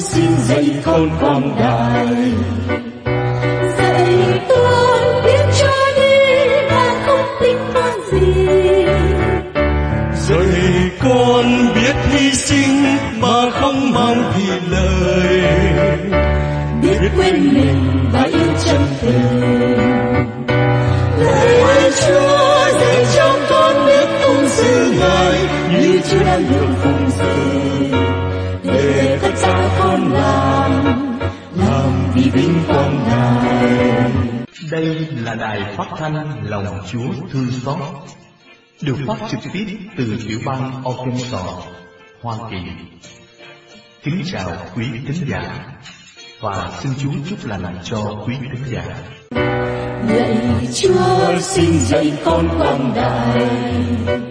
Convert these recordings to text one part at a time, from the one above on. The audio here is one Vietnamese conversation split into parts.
xin dạy con quang đại dạy con biết cho đi mà không tính toán gì. Dạy con biết hy sinh mà không mong thì lời. Biết quên mình và yêu chân tình. Lạy chúa dạy cho con biết tôn sư ngài như chúa đang hưởng phụng vinh quang ngài Đây là đài phát thanh lòng Chúa thương xót, được phát trực tiếp từ tiểu bang Arkansas, Hoa Kỳ. Kính chào quý tín giả và xin Chúa chúc lành cho quý tín giả. lạy chúa xin dạy con quang đại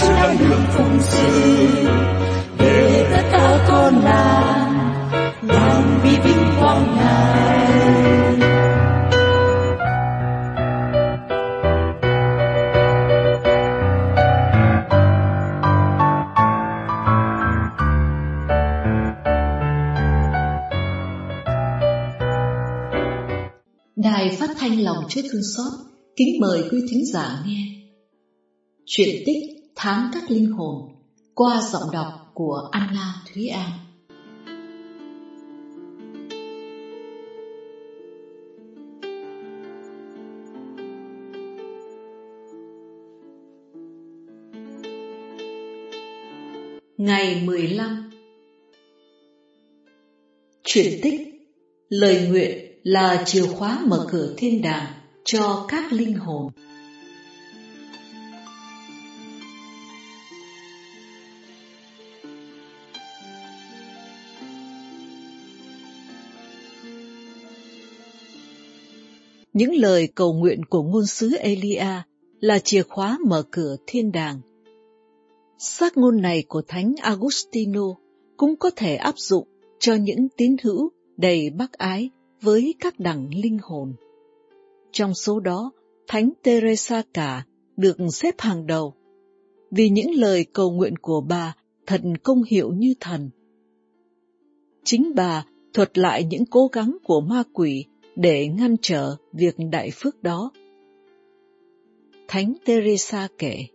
chúa đang được phụng sự. Để tất cả con làm đang vì vinh quang ngài. Đài phát thanh lòng Chúa thương xót kính mời quý thính giả nghe. Chuyện tích Tháng các linh hồn qua giọng đọc của Anna Thúy An. Ngày 15 Chuyển tích Lời nguyện là chìa khóa mở cửa thiên đàng cho các linh hồn. Những lời cầu nguyện của ngôn sứ Elia là chìa khóa mở cửa thiên đàng. Xác ngôn này của Thánh Agustino cũng có thể áp dụng cho những tín hữu đầy bác ái với các đẳng linh hồn. Trong số đó, Thánh Teresa cả được xếp hàng đầu, vì những lời cầu nguyện của bà thật công hiệu như thần. Chính bà thuật lại những cố gắng của ma quỷ để ngăn trở việc đại phước đó. Thánh Teresa kể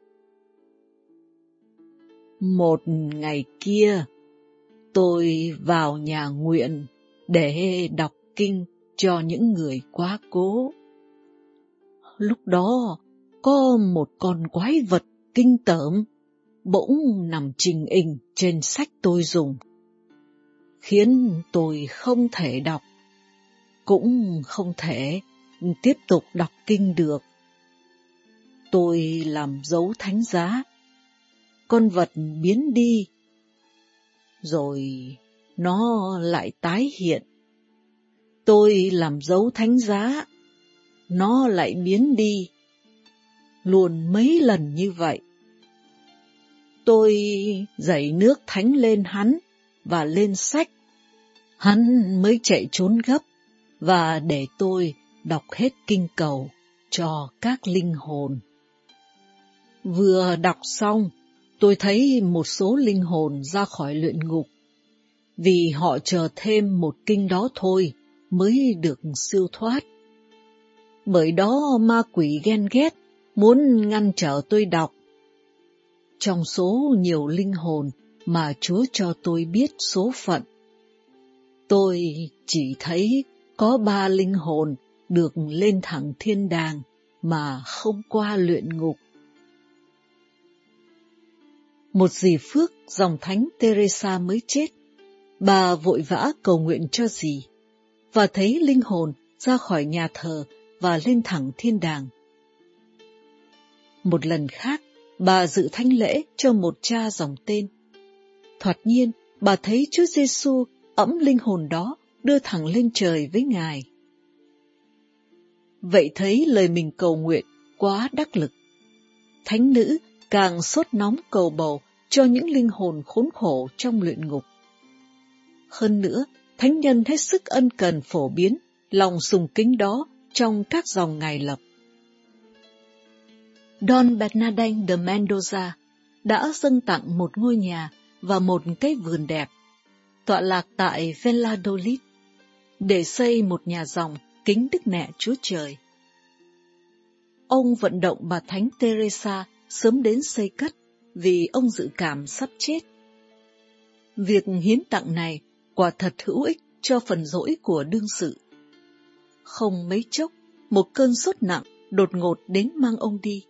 Một ngày kia, tôi vào nhà nguyện để đọc kinh cho những người quá cố. Lúc đó, có một con quái vật kinh tởm bỗng nằm trình hình trên sách tôi dùng, khiến tôi không thể đọc, cũng không thể tiếp tục đọc kinh được. Tôi làm dấu thánh giá, con vật biến đi, rồi nó lại tái hiện. Tôi làm dấu thánh giá, nó lại biến đi. Luôn mấy lần như vậy. Tôi dậy nước thánh lên hắn và lên sách. Hắn mới chạy trốn gấp và để tôi đọc hết kinh cầu cho các linh hồn. Vừa đọc xong, tôi thấy một số linh hồn ra khỏi luyện ngục, vì họ chờ thêm một kinh đó thôi mới được siêu thoát. Bởi đó ma quỷ ghen ghét, muốn ngăn trở tôi đọc. Trong số nhiều linh hồn mà Chúa cho tôi biết số phận, tôi chỉ thấy có ba linh hồn được lên thẳng thiên đàng mà không qua luyện ngục. Một dì Phước dòng thánh Teresa mới chết, bà vội vã cầu nguyện cho dì, và thấy linh hồn ra khỏi nhà thờ và lên thẳng thiên đàng. Một lần khác, bà dự thánh lễ cho một cha dòng tên. Thoạt nhiên, bà thấy Chúa Giêsu ẵm linh hồn đó đưa thẳng lên trời với Ngài. Vậy thấy lời mình cầu nguyện quá đắc lực. Thánh nữ càng sốt nóng cầu bầu cho những linh hồn khốn khổ trong luyện ngục. Hơn nữa, thánh nhân hết sức ân cần phổ biến lòng sùng kính đó trong các dòng ngài lập. Don Bernardin de Mendoza đã dâng tặng một ngôi nhà và một cái vườn đẹp, tọa lạc tại Valladolid, để xây một nhà dòng kính Đức Mẹ Chúa Trời. Ông vận động bà Thánh Teresa sớm đến xây cất vì ông dự cảm sắp chết. Việc hiến tặng này quả thật hữu ích cho phần rỗi của đương sự. Không mấy chốc, một cơn sốt nặng đột ngột đến mang ông đi,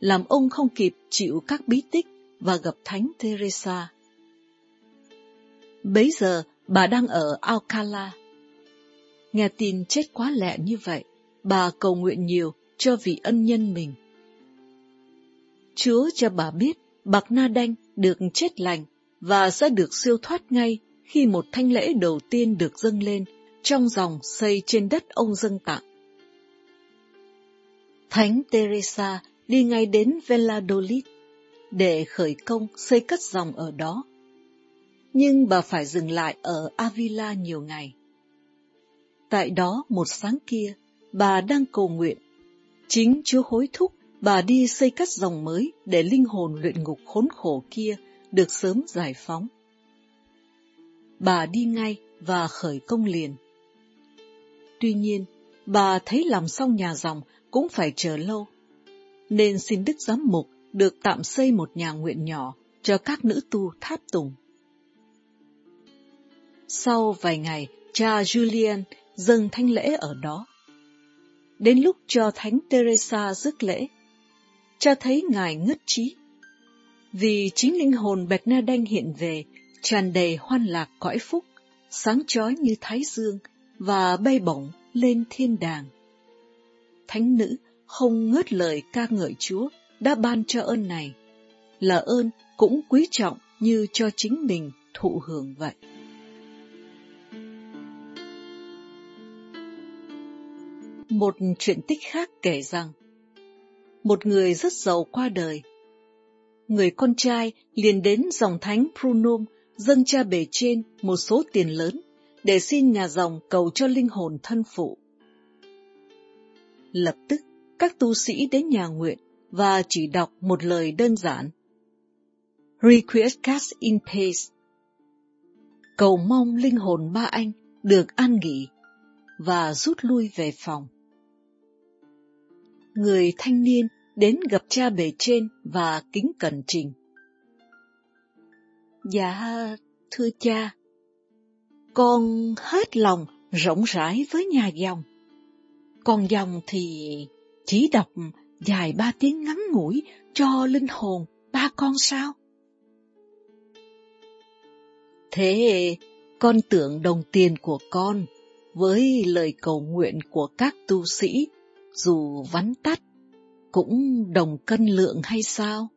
làm ông không kịp chịu các bí tích và gặp Thánh Teresa. Bấy giờ, bà đang ở Alcala. Nghe tin chết quá lẹ như vậy, bà cầu nguyện nhiều cho vị ân nhân mình. Chúa cho bà biết Bạc Na Đanh được chết lành và sẽ được siêu thoát ngay khi một thanh lễ đầu tiên được dâng lên trong dòng xây trên đất ông dâng tặng. Thánh Teresa đi ngay đến Valladolid để khởi công xây cất dòng ở đó. Nhưng bà phải dừng lại ở Avila nhiều ngày. Tại đó một sáng kia, bà đang cầu nguyện. Chính Chúa hối thúc bà đi xây cắt dòng mới để linh hồn luyện ngục khốn khổ kia được sớm giải phóng. Bà đi ngay và khởi công liền. Tuy nhiên, bà thấy làm xong nhà dòng cũng phải chờ lâu, nên xin Đức Giám Mục được tạm xây một nhà nguyện nhỏ cho các nữ tu tháp tùng. Sau vài ngày, cha Julian dâng thanh lễ ở đó. Đến lúc cho Thánh Teresa rước lễ, cha thấy ngài ngất trí. Vì chính linh hồn Bạch Na Đanh hiện về, tràn đầy hoan lạc cõi phúc, sáng chói như thái dương và bay bổng lên thiên đàng. Thánh nữ không ngớt lời ca ngợi Chúa đã ban cho ơn này, là ơn cũng quý trọng như cho chính mình thụ hưởng vậy. Một chuyện tích khác kể rằng, một người rất giàu qua đời. Người con trai liền đến dòng thánh Prunum dâng cha bề trên một số tiền lớn để xin nhà dòng cầu cho linh hồn thân phụ. Lập tức, các tu sĩ đến nhà nguyện và chỉ đọc một lời đơn giản. Requiescat in pace. Cầu mong linh hồn ba anh được an nghỉ và rút lui về phòng. Người thanh niên đến gặp cha bề trên và kính cẩn trình. Dạ, thưa cha, con hết lòng rộng rãi với nhà dòng. Còn dòng thì chỉ đọc dài ba tiếng ngắn ngủi cho linh hồn ba con sao? Thế con tưởng đồng tiền của con với lời cầu nguyện của các tu sĩ dù vắn tắt cũng đồng cân lượng hay sao?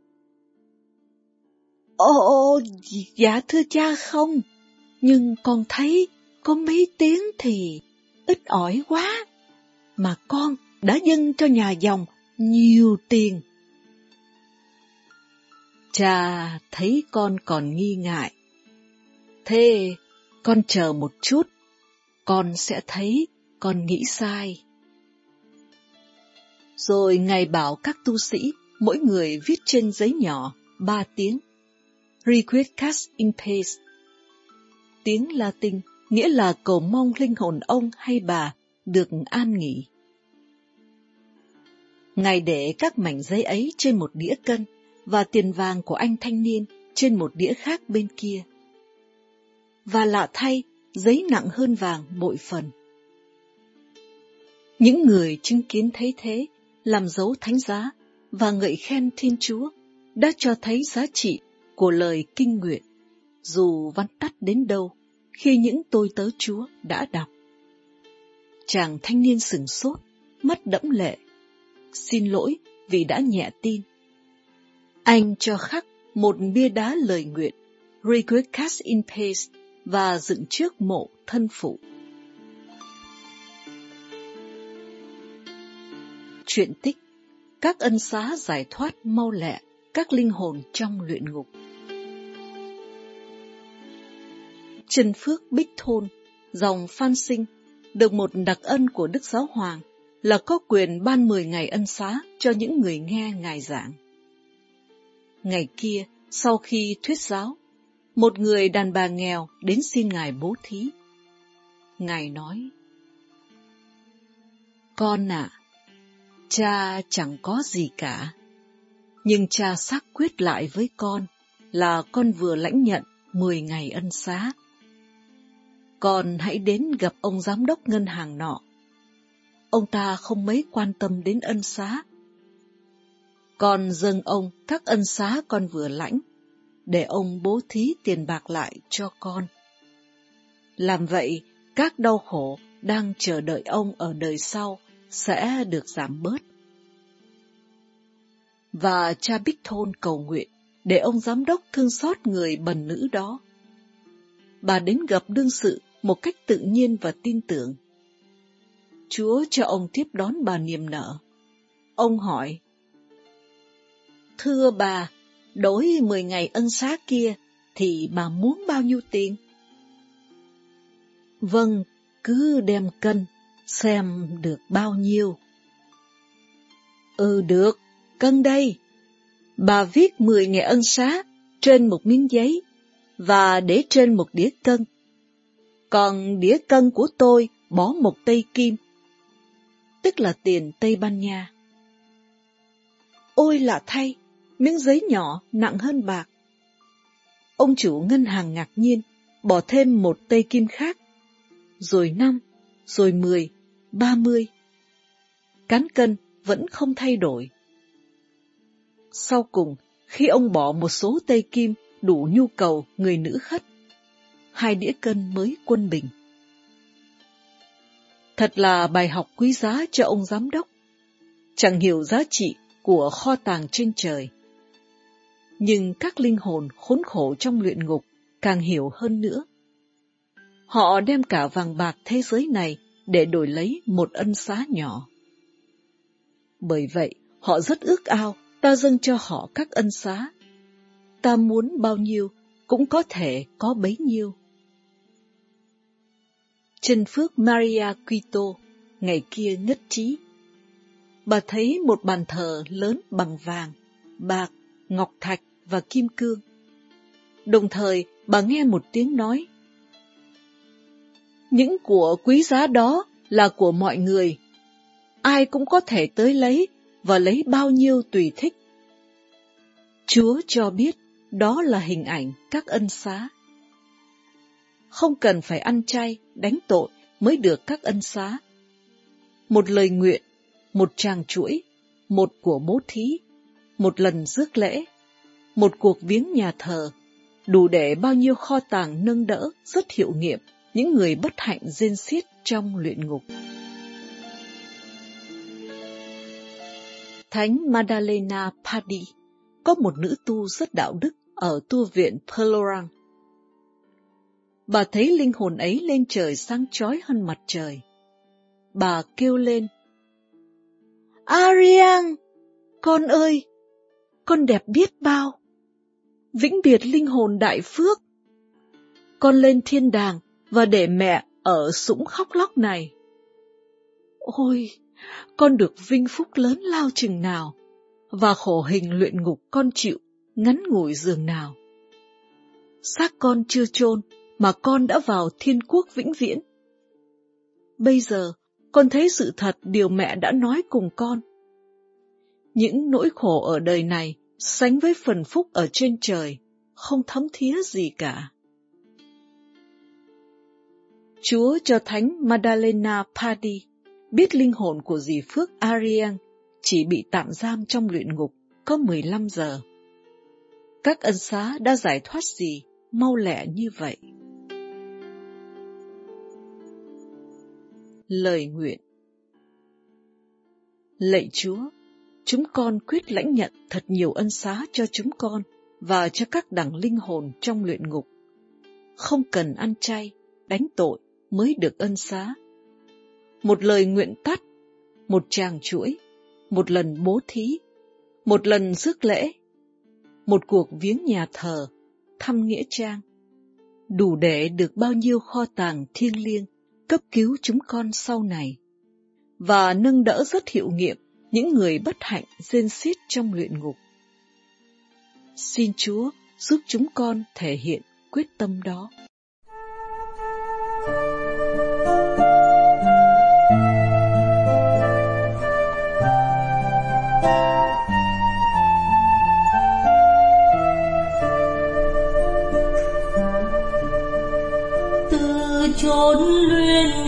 Ồ, dạ thưa cha không, nhưng con thấy có mấy tiếng thì ít ỏi quá, mà con đã dâng cho nhà dòng nhiều tiền. Cha thấy con còn nghi ngại. Thế con chờ một chút, con sẽ thấy con nghĩ sai. Rồi Ngài bảo các tu sĩ, mỗi người viết trên giấy nhỏ ba tiếng. Requiescat in pace. Tiếng Latin nghĩa là cầu mong linh hồn ông hay bà được an nghỉ. Ngài để các mảnh giấy ấy trên một đĩa cân và tiền vàng của anh thanh niên trên một đĩa khác bên kia. Và lạ thay, giấy nặng hơn vàng bội phần. Những người chứng kiến thấy thế làm dấu thánh giá và ngợi khen Thiên Chúa đã cho thấy giá trị của lời kinh nguyện, dù văn tắt đến đâu khi những tôi tớ Chúa đã đọc. Chàng thanh niên sừng sốt, mắt đẫm lệ, xin lỗi vì đã nhẹ tin. Anh cho khắc một bia đá lời nguyện, Requiescat in Pace, và dựng trước mộ thân phụ. Chuyện tích các ân xá giải thoát mau lẹ các linh hồn trong luyện ngục. Trần Phước Bích Thôn, dòng Phan Sinh, được một đặc ân của Đức Giáo Hoàng là có quyền ban 10 ngày ân xá cho những người nghe Ngài giảng. Ngày kia, sau khi thuyết giáo, một người đàn bà nghèo đến xin Ngài bố thí. Ngài nói, Con ạ, cha chẳng có gì cả, nhưng cha xác quyết lại với con là con vừa lãnh nhận 10 ngày ân xá. Con hãy đến gặp ông giám đốc ngân hàng nọ. Ông ta không mấy quan tâm đến ân xá. Con dâng ông các ân xá con vừa lãnh, để ông bố thí tiền bạc lại cho con. Làm vậy, các đau khổ đang chờ đợi ông ở đời sau sẽ được giảm bớt. Và cha Bích Thôn cầu nguyện để ông giám đốc thương xót người bần nữ đó. Bà đến gặp đương sự một cách tự nhiên và tin tưởng. Chúa cho ông tiếp đón bà niềm nở. Ông hỏi, Thưa bà, đối mười ngày ân xá kia thì bà muốn bao nhiêu tiền? Vâng, cứ đem cân, xem được bao nhiêu. Ừ được, cân đây. Bà viết mười ngày ân xá trên một miếng giấy và để trên một đĩa cân. Còn đĩa cân của tôi bỏ một tây kim, tức là tiền Tây Ban Nha. Ôi lạ thay, miếng giấy nhỏ nặng hơn bạc. Ông chủ ngân hàng ngạc nhiên, bỏ thêm một tây kim khác, rồi năm, rồi mười, ba mươi. Cán cân vẫn không thay đổi. Sau cùng, khi ông bỏ một số tây kim đủ nhu cầu người nữ khất, hai đĩa cân mới quân bình. Thật là bài học quý giá cho ông giám đốc. Chẳng hiểu giá trị của kho tàng trên trời. Nhưng các linh hồn khốn khổ trong luyện ngục càng hiểu hơn nữa. Họ đem cả vàng bạc thế giới này để đổi lấy một ân xá nhỏ. Bởi vậy, họ rất ước ao ta dâng cho họ các ân xá. Ta muốn bao nhiêu cũng có thể có bấy nhiêu. Trần Phước Maria Quito ngày kia ngất trí. Bà thấy một bàn thờ lớn bằng vàng, bạc, ngọc thạch và kim cương. Đồng thời, bà nghe một tiếng nói. Những của quý giá đó là của mọi người. Ai cũng có thể tới lấy và lấy bao nhiêu tùy thích. Chúa cho biết đó là hình ảnh các ân xá không cần phải ăn chay, đánh tội mới được các ân xá. Một lời nguyện, một tràng chuỗi, một của bố thí, một lần rước lễ, một cuộc viếng nhà thờ, đủ để bao nhiêu kho tàng nâng đỡ rất hiệu nghiệm những người bất hạnh rên xiết trong luyện ngục. Thánh Madalena Padi có một nữ tu rất đạo đức ở tu viện Pelorang bà thấy linh hồn ấy lên trời sáng chói hơn mặt trời. Bà kêu lên, Ariang, con ơi, con đẹp biết bao, vĩnh biệt linh hồn đại phước. Con lên thiên đàng và để mẹ ở sũng khóc lóc này. Ôi, con được vinh phúc lớn lao chừng nào, và khổ hình luyện ngục con chịu ngắn ngủi giường nào. Xác con chưa chôn mà con đã vào thiên quốc vĩnh viễn. Bây giờ, con thấy sự thật điều mẹ đã nói cùng con. Những nỗi khổ ở đời này sánh với phần phúc ở trên trời, không thấm thía gì cả. Chúa cho Thánh Madalena Padi biết linh hồn của dì Phước Ariang chỉ bị tạm giam trong luyện ngục có 15 giờ. Các ân xá đã giải thoát gì mau lẹ như vậy. Lời nguyện Lạy Chúa, chúng con quyết lãnh nhận thật nhiều ân xá cho chúng con và cho các đẳng linh hồn trong luyện ngục. Không cần ăn chay, đánh tội mới được ân xá. Một lời nguyện tắt, một tràng chuỗi, một lần bố thí, một lần rước lễ, một cuộc viếng nhà thờ, thăm nghĩa trang, đủ để được bao nhiêu kho tàng thiêng liêng cấp cứu chúng con sau này và nâng đỡ rất hiệu nghiệm những người bất hạnh rên xít trong luyện ngục. Xin Chúa giúp chúng con thể hiện quyết tâm đó. Chốn luyện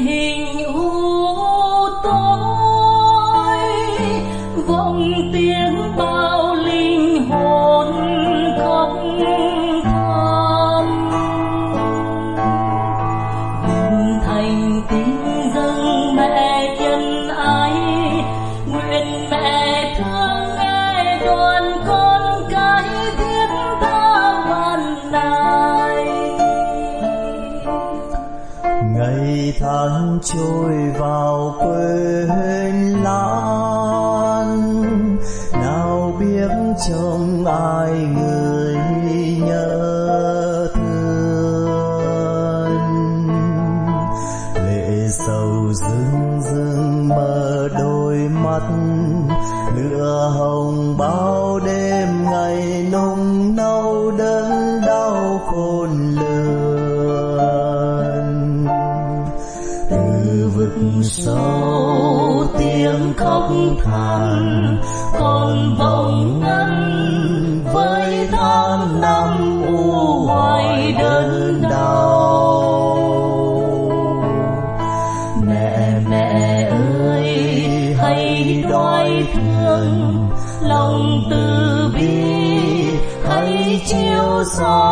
chiếu soi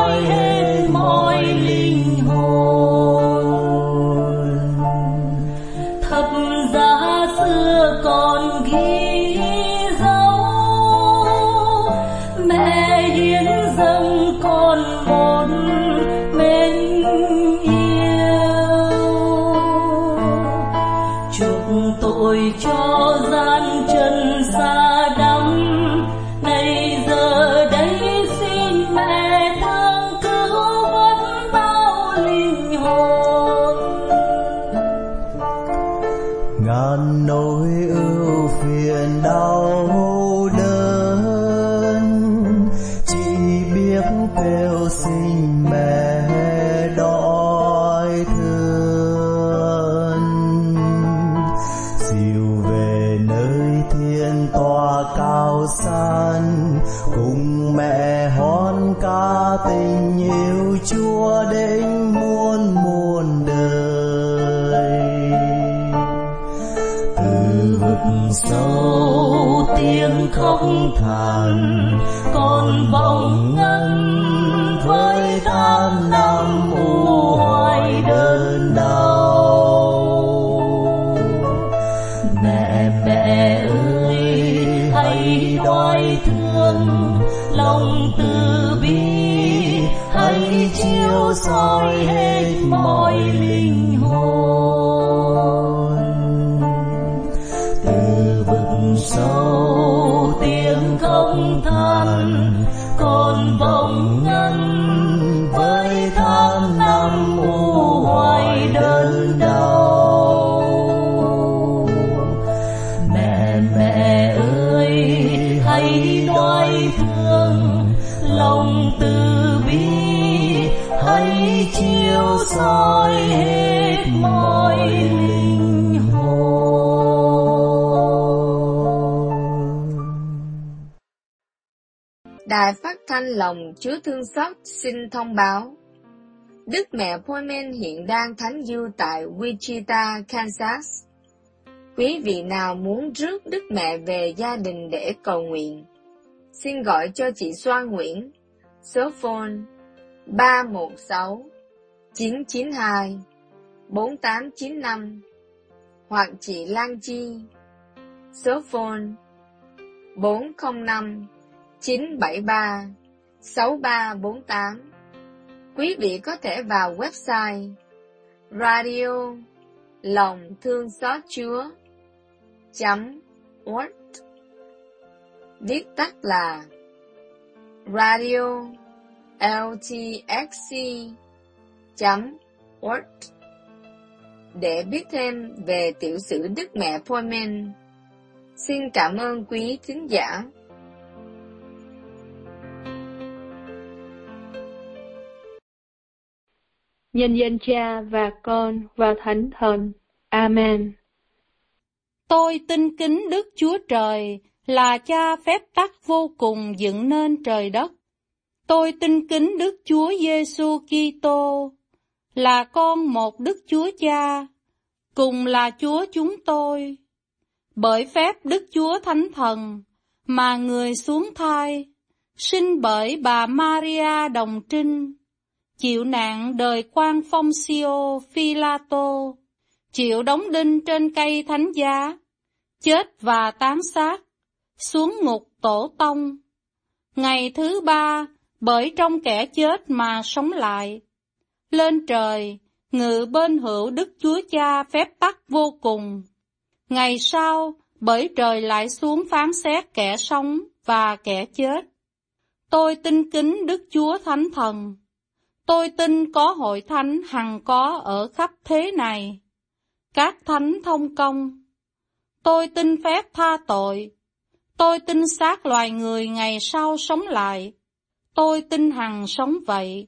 Oh. Con thần còn vọng ngân với tháng năm u hoài đơn đau mẹ mẹ ơi hãy đói thương lòng từ bi hãy chiếu soi hết soi hết mọi linh Đài phát thanh lòng Chúa Thương Xót xin thông báo. Đức mẹ Poimen hiện đang thánh du tại Wichita, Kansas. Quý vị nào muốn rước Đức mẹ về gia đình để cầu nguyện, xin gọi cho chị Xoan Nguyễn, số phone 316 992 4895 hoặc chị Lan Chi, số phone 405 973 6348. Quý vị có thể vào website radio lòng thương xót chúa chấm word viết tắt là radio ltxc org để biết thêm về tiểu sử Đức Mẹ Poimen. Xin cảm ơn quý thính giả. Nhân danh Cha và Con và Thánh Thần. Amen. Tôi tin kính Đức Chúa Trời là cha phép tắc vô cùng dựng nên trời đất. Tôi tin kính Đức Chúa Giêsu Kitô là con một Đức Chúa Cha, cùng là Chúa chúng tôi. Bởi phép Đức Chúa Thánh Thần mà người xuống thai, sinh bởi bà Maria Đồng Trinh, chịu nạn đời quan phong Sio Philato, chịu đóng đinh trên cây thánh giá, chết và tán xác, xuống ngục tổ tông. Ngày thứ ba, bởi trong kẻ chết mà sống lại. Lên trời, ngự bên hữu Đức Chúa Cha phép tắc vô cùng. Ngày sau, bởi trời lại xuống phán xét kẻ sống và kẻ chết. Tôi tin kính Đức Chúa Thánh Thần. Tôi tin có hội thánh hằng có ở khắp thế này. Các thánh thông công. Tôi tin phép tha tội. Tôi tin xác loài người ngày sau sống lại. Tôi tin hằng sống vậy.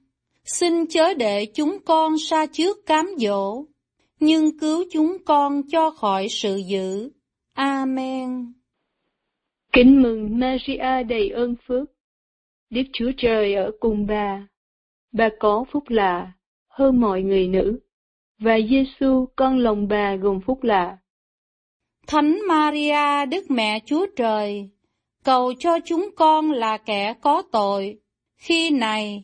Xin chớ để chúng con xa trước cám dỗ, nhưng cứu chúng con cho khỏi sự dữ. Amen. Kính mừng Maria đầy ơn phước. Đức Chúa Trời ở cùng bà. Bà có phúc lạ hơn mọi người nữ, và Giêsu con lòng bà gồm phúc lạ. Thánh Maria Đức Mẹ Chúa Trời, cầu cho chúng con là kẻ có tội, khi này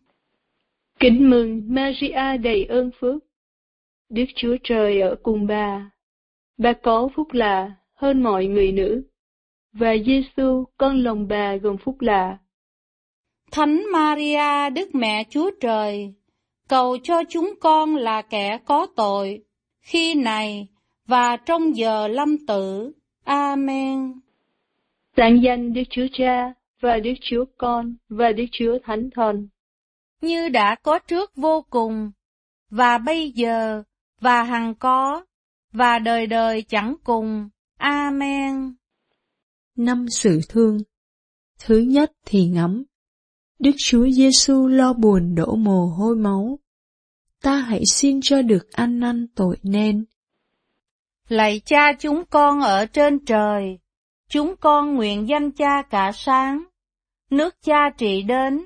Kính mừng Maria đầy ơn phước. Đức Chúa Trời ở cùng bà. Bà có phúc lạ hơn mọi người nữ. Và Giêsu con lòng bà gồm phúc lạ. Thánh Maria Đức Mẹ Chúa Trời, cầu cho chúng con là kẻ có tội, khi này và trong giờ lâm tử. Amen. Tạng danh Đức Chúa Cha và Đức Chúa Con và Đức Chúa Thánh Thần như đã có trước vô cùng, và bây giờ, và hằng có, và đời đời chẳng cùng. Amen. Năm sự thương Thứ nhất thì ngắm. Đức Chúa Giêsu lo buồn đổ mồ hôi máu. Ta hãy xin cho được ăn năn tội nên. Lạy cha chúng con ở trên trời, chúng con nguyện danh cha cả sáng. Nước cha trị đến,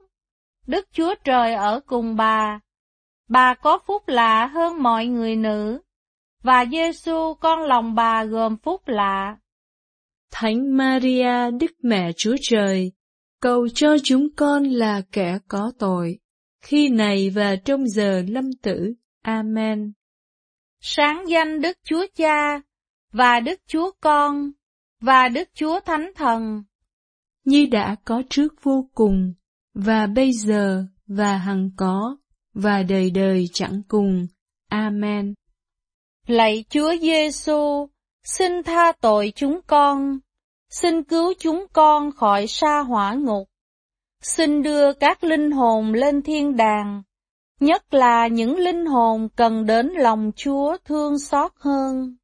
Đức Chúa Trời ở cùng bà. Bà có phúc lạ hơn mọi người nữ, và Giêsu con lòng bà gồm phúc lạ. Thánh Maria Đức Mẹ Chúa Trời, cầu cho chúng con là kẻ có tội, khi này và trong giờ lâm tử. Amen. Sáng danh Đức Chúa Cha, và Đức Chúa Con, và Đức Chúa Thánh Thần. Như đã có trước vô cùng, và bây giờ, và hằng có, và đời đời chẳng cùng. Amen. Lạy Chúa Giêsu, xin tha tội chúng con, xin cứu chúng con khỏi sa hỏa ngục, xin đưa các linh hồn lên thiên đàng, nhất là những linh hồn cần đến lòng Chúa thương xót hơn.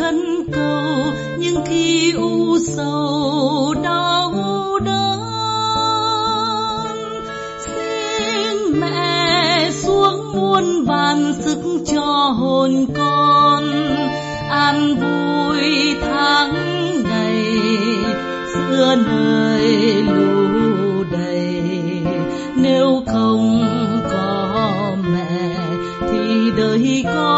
Khấn cầu, nhưng khi u sầu, đau đớn. Xin mẹ xuống muôn vàn sức cho hồn con, an vui tháng ngày xưa nơi lũ đầy. Nếu không có mẹ thì đời con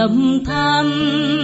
lầm than.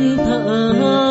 Biết thở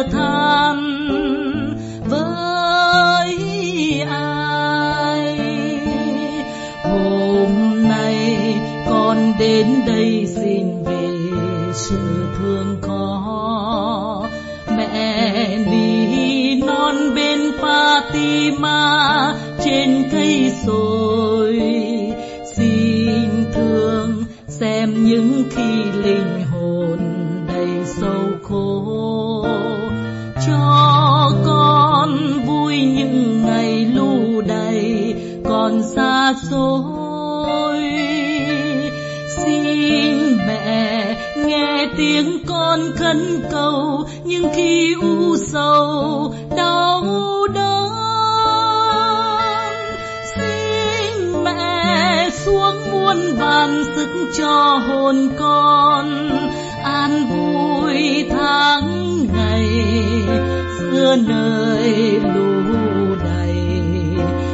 cho hồn con an vui tháng ngày. Giữa nơi lũ đầy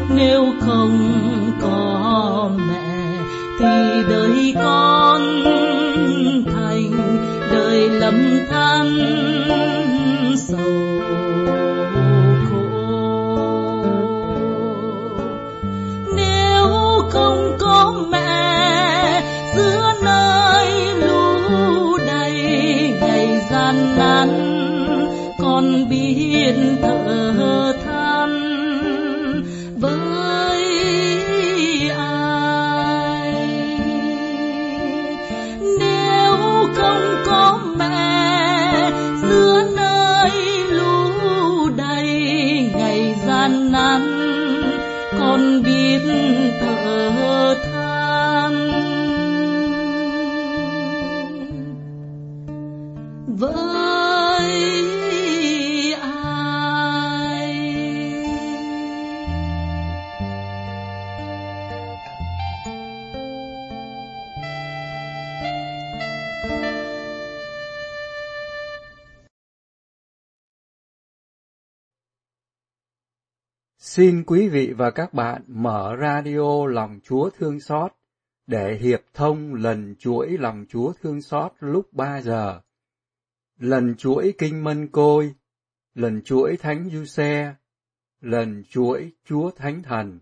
nếu Xin quý vị và các bạn mở radio Lòng Chúa Thương Xót để hiệp thông lần chuỗi Lòng Chúa Thương Xót lúc 3 giờ, lần chuỗi Kinh Mân Côi, lần chuỗi Thánh Du Xe, lần chuỗi Chúa Thánh Thần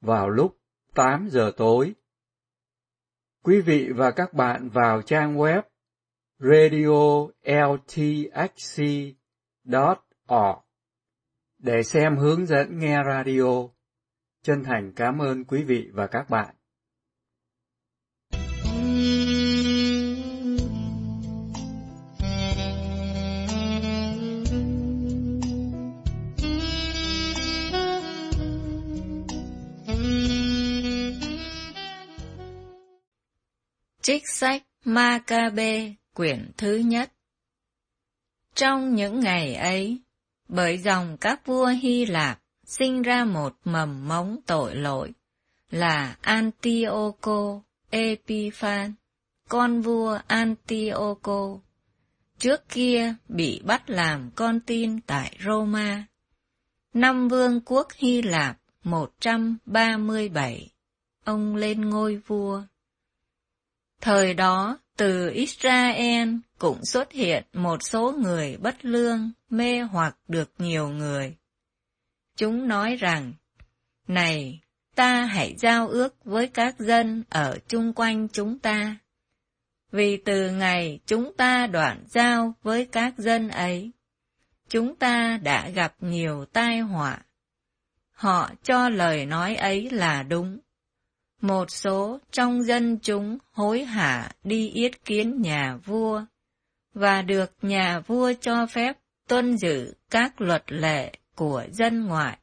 vào lúc 8 giờ tối. Quý vị và các bạn vào trang web radio.ltxc.org để xem hướng dẫn nghe radio. Chân thành cảm ơn quý vị và các bạn. Trích sách Maccabe quyển thứ nhất Trong những ngày ấy, bởi dòng các vua Hy Lạp sinh ra một mầm mống tội lỗi, là Antioco Epiphan, con vua Antioco, trước kia bị bắt làm con tin tại Roma. Năm vương quốc Hy Lạp 137, ông lên ngôi vua. Thời đó, từ Israel cũng xuất hiện một số người bất lương, mê hoặc được nhiều người. Chúng nói rằng, Này, ta hãy giao ước với các dân ở chung quanh chúng ta. Vì từ ngày chúng ta đoạn giao với các dân ấy, chúng ta đã gặp nhiều tai họa. Họ cho lời nói ấy là đúng. Một số trong dân chúng hối hả đi yết kiến nhà vua, và được nhà vua cho phép tuân giữ các luật lệ của dân ngoại.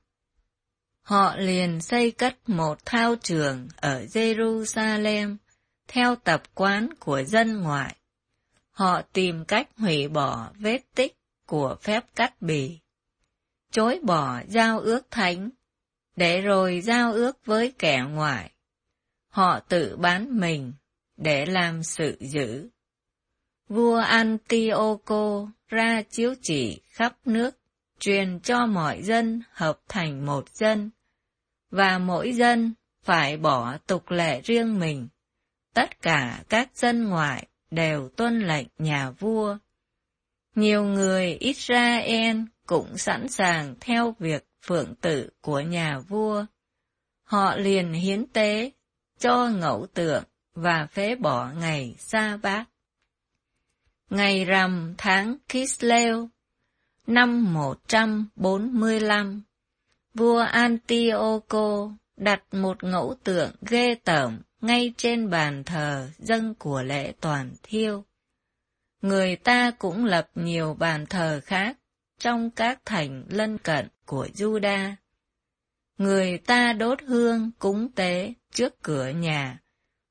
Họ liền xây cất một thao trường ở Jerusalem theo tập quán của dân ngoại. Họ tìm cách hủy bỏ vết tích của phép cắt bì, chối bỏ giao ước thánh, để rồi giao ước với kẻ ngoại. Họ tự bán mình để làm sự dữ. Vua Antioco ra chiếu chỉ khắp nước, truyền cho mọi dân hợp thành một dân, và mỗi dân phải bỏ tục lệ riêng mình. Tất cả các dân ngoại đều tuân lệnh nhà vua. Nhiều người Israel cũng sẵn sàng theo việc phượng tử của nhà vua. Họ liền hiến tế cho ngẫu tượng và phế bỏ ngày sa bát. Ngày rằm tháng Kislev, năm 145, vua Antioco đặt một ngẫu tượng ghê tởm ngay trên bàn thờ dân của lễ toàn thiêu. Người ta cũng lập nhiều bàn thờ khác trong các thành lân cận của Juda. Người ta đốt hương cúng tế trước cửa nhà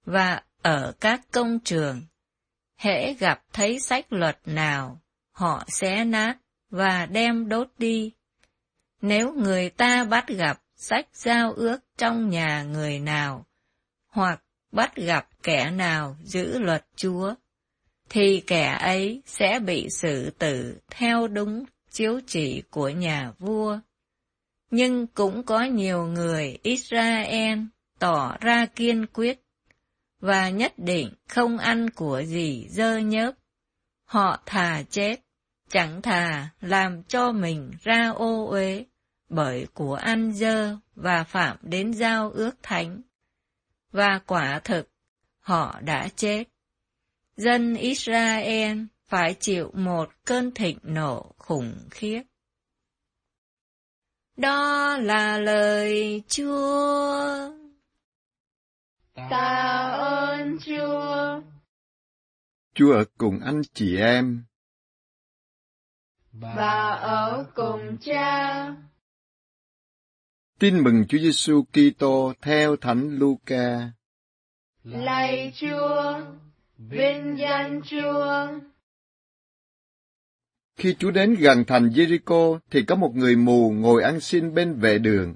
và ở các công trường. Hễ gặp thấy sách luật nào, họ xé nát và đem đốt đi. Nếu người ta bắt gặp sách giao ước trong nhà người nào, hoặc bắt gặp kẻ nào giữ luật Chúa, thì kẻ ấy sẽ bị xử tử theo đúng chiếu chỉ của nhà vua. Nhưng cũng có nhiều người Israel tỏ ra kiên quyết và nhất định không ăn của gì dơ nhớp. Họ thà chết, chẳng thà làm cho mình ra ô uế bởi của ăn dơ và phạm đến giao ước thánh. Và quả thực, họ đã chết. Dân Israel phải chịu một cơn thịnh nộ khủng khiếp. Đó là lời Chúa. Tạ ơn Chúa. Chúa ở cùng anh chị em. Và ở cùng cha. Tin mừng Chúa Giêsu Kitô theo Thánh Luca. Lạy Chúa, vinh danh Chúa. Khi Chúa đến gần thành Jericho thì có một người mù ngồi ăn xin bên vệ đường.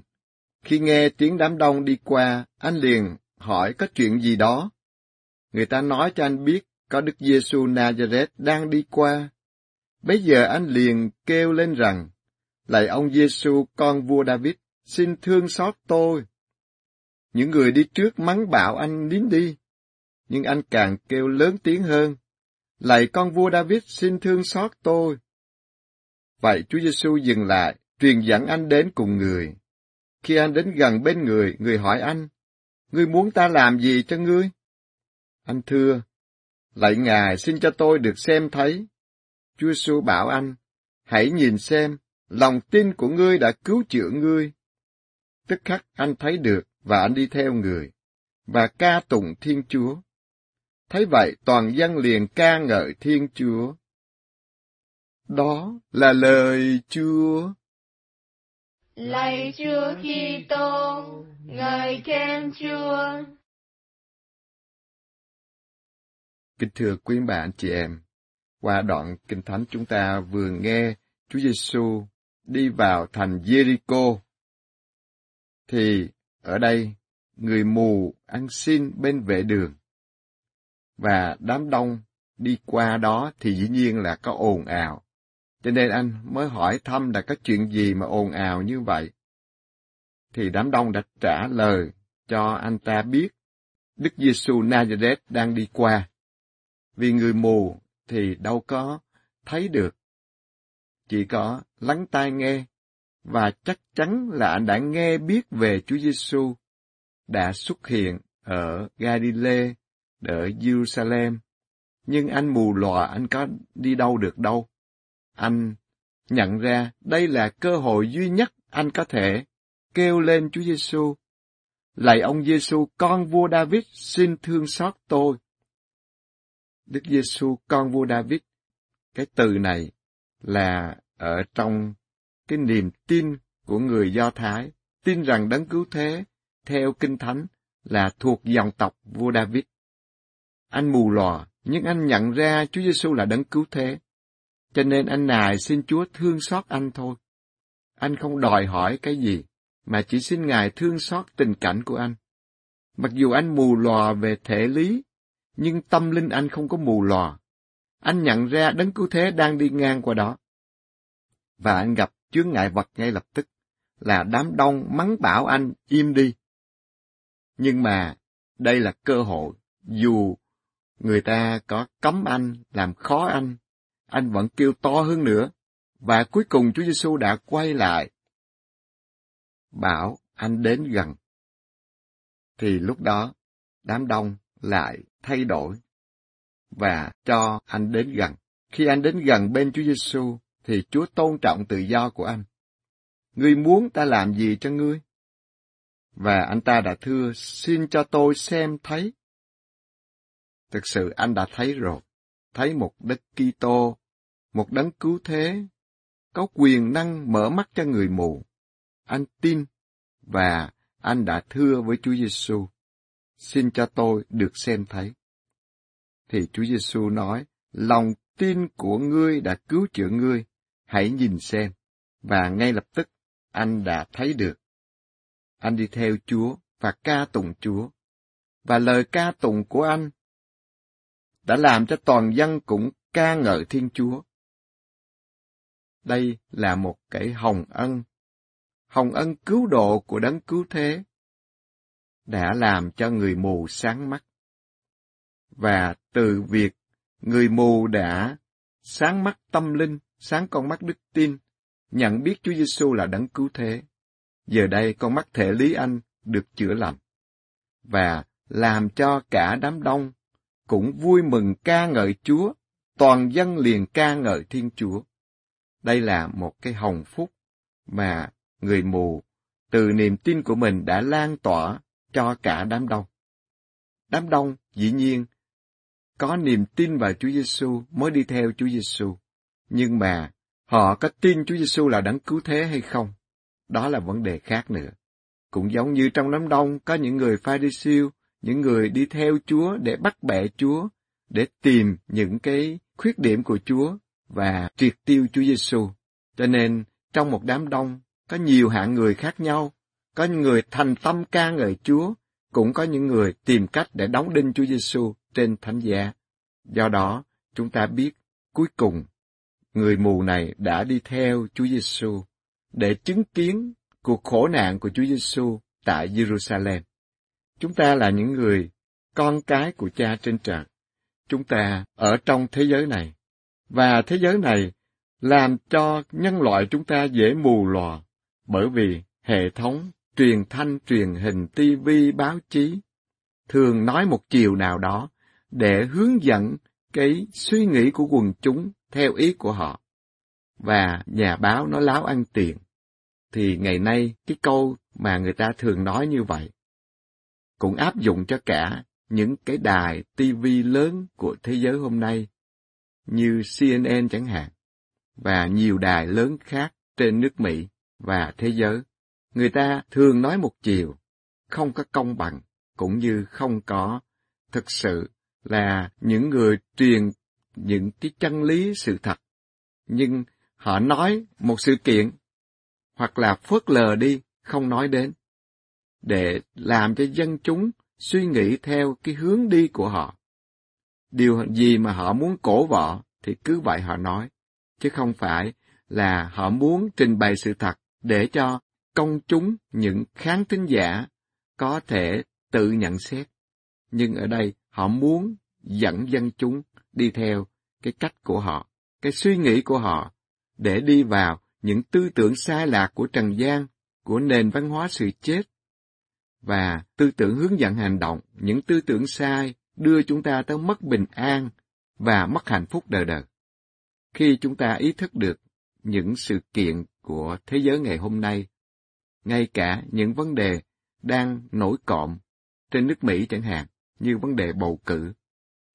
Khi nghe tiếng đám đông đi qua, anh liền hỏi có chuyện gì đó. Người ta nói cho anh biết có Đức Giêsu Nazareth đang đi qua. Bây giờ anh liền kêu lên rằng, lạy ông Giêsu con vua David, xin thương xót tôi. Những người đi trước mắng bảo anh nín đi, nhưng anh càng kêu lớn tiếng hơn, lạy con vua David xin thương xót tôi. Vậy Chúa Giêsu dừng lại, truyền dẫn anh đến cùng người. Khi anh đến gần bên người, người hỏi anh, Ngươi muốn ta làm gì cho ngươi? Anh thưa, lạy Ngài xin cho tôi được xem thấy. Chúa Giêsu bảo anh, hãy nhìn xem, lòng tin của ngươi đã cứu chữa ngươi. Tức khắc anh thấy được và anh đi theo người, và ca tụng Thiên Chúa. Thấy vậy toàn dân liền ca ngợi Thiên Chúa. Đó là lời Chúa. Lạy Chúa Kitô, ngợi khen Chúa. Kính thưa quý bạn chị em, qua đoạn Kinh Thánh chúng ta vừa nghe Chúa Giêsu đi vào thành Jericho. Thì ở đây, người mù ăn xin bên vệ đường. Và đám đông đi qua đó thì dĩ nhiên là có ồn ào. Cho nên anh mới hỏi thăm là có chuyện gì mà ồn ào như vậy. Thì đám đông đã trả lời cho anh ta biết Đức Giêsu Nazareth đang đi qua. Vì người mù thì đâu có thấy được. Chỉ có lắng tai nghe, và chắc chắn là anh đã nghe biết về Chúa Giêsu đã xuất hiện ở Galilee, ở Jerusalem. Nhưng anh mù lòa anh có đi đâu được đâu anh nhận ra đây là cơ hội duy nhất anh có thể kêu lên Chúa Giêsu. Lạy ông Giêsu, con vua David, xin thương xót tôi. Đức Giêsu, con vua David, cái từ này là ở trong cái niềm tin của người Do Thái tin rằng đấng cứu thế, theo Kinh Thánh, là thuộc dòng tộc vua David. Anh mù lòa, nhưng anh nhận ra Chúa Giêsu là đấng cứu thế. Cho nên anh nài xin Chúa thương xót anh thôi. Anh không đòi hỏi cái gì, mà chỉ xin Ngài thương xót tình cảnh của anh. Mặc dù anh mù lòa về thể lý, nhưng tâm linh anh không có mù lòa. Anh nhận ra đấng cứu thế đang đi ngang qua đó. Và anh gặp chướng ngại vật ngay lập tức, là đám đông mắng bảo anh im đi. Nhưng mà, đây là cơ hội, dù người ta có cấm anh, làm khó anh, anh vẫn kêu to hơn nữa, và cuối cùng Chúa Giêsu đã quay lại. Bảo anh đến gần. Thì lúc đó, đám đông lại thay đổi và cho anh đến gần. Khi anh đến gần bên Chúa Giêsu thì Chúa tôn trọng tự do của anh. Ngươi muốn ta làm gì cho ngươi? Và anh ta đã thưa, xin cho tôi xem thấy. Thực sự anh đã thấy rồi, thấy một Đức Kitô, một đấng cứu thế, có quyền năng mở mắt cho người mù. Anh tin và anh đã thưa với Chúa Giêsu, xin cho tôi được xem thấy. Thì Chúa Giêsu nói, lòng tin của ngươi đã cứu chữa ngươi, hãy nhìn xem. Và ngay lập tức, anh đã thấy được. Anh đi theo Chúa và ca tụng Chúa. Và lời ca tụng của anh đã làm cho toàn dân cũng ca ngợi Thiên Chúa. Đây là một cái hồng ân, hồng ân cứu độ của đấng cứu thế, đã làm cho người mù sáng mắt. Và từ việc người mù đã sáng mắt tâm linh, sáng con mắt đức tin, nhận biết Chúa Giêsu là đấng cứu thế. Giờ đây con mắt thể lý anh được chữa lành và làm cho cả đám đông cũng vui mừng ca ngợi Chúa, toàn dân liền ca ngợi Thiên Chúa. Đây là một cái hồng phúc mà người mù từ niềm tin của mình đã lan tỏa cho cả đám đông. Đám đông dĩ nhiên có niềm tin vào Chúa Giêsu mới đi theo Chúa Giêsu, nhưng mà họ có tin Chúa Giêsu là đấng cứu thế hay không? Đó là vấn đề khác nữa. Cũng giống như trong đám đông có những người pha đi siêu, những người đi theo Chúa để bắt bẻ Chúa, để tìm những cái khuyết điểm của Chúa và triệt tiêu Chúa Giêsu. Cho nên trong một đám đông có nhiều hạng người khác nhau, có những người thành tâm ca ngợi Chúa, cũng có những người tìm cách để đóng đinh Chúa Giêsu trên thánh giá. Do đó, chúng ta biết cuối cùng người mù này đã đi theo Chúa Giêsu để chứng kiến cuộc khổ nạn của Chúa Giêsu tại Jerusalem. Chúng ta là những người con cái của Cha trên trời. Chúng ta ở trong thế giới này, và thế giới này làm cho nhân loại chúng ta dễ mù lòa, bởi vì hệ thống truyền thanh, truyền hình, tivi, báo chí thường nói một chiều nào đó để hướng dẫn cái suy nghĩ của quần chúng theo ý của họ. Và nhà báo nó láo ăn tiền. Thì ngày nay cái câu mà người ta thường nói như vậy cũng áp dụng cho cả những cái đài TV lớn của thế giới hôm nay như CNN chẳng hạn và nhiều đài lớn khác trên nước Mỹ và thế giới. Người ta thường nói một chiều, không có công bằng, cũng như không có thực sự là những người truyền những cái chân lý sự thật. Nhưng họ nói một sự kiện, hoặc là phớt lờ đi, không nói đến, để làm cho dân chúng suy nghĩ theo cái hướng đi của họ. Điều gì mà họ muốn cổ vọ thì cứ vậy họ nói, chứ không phải là họ muốn trình bày sự thật để cho công chúng những khán thính giả có thể tự nhận xét. Nhưng ở đây họ muốn dẫn dân chúng đi theo cái cách của họ, cái suy nghĩ của họ, để đi vào những tư tưởng sai lạc của Trần gian, của nền văn hóa sự chết, và tư tưởng hướng dẫn hành động, những tư tưởng sai đưa chúng ta tới mất bình an và mất hạnh phúc đời đời. Khi chúng ta ý thức được những sự kiện của thế giới ngày hôm nay, ngay cả những vấn đề đang nổi cộm trên nước Mỹ chẳng hạn, như vấn đề bầu cử,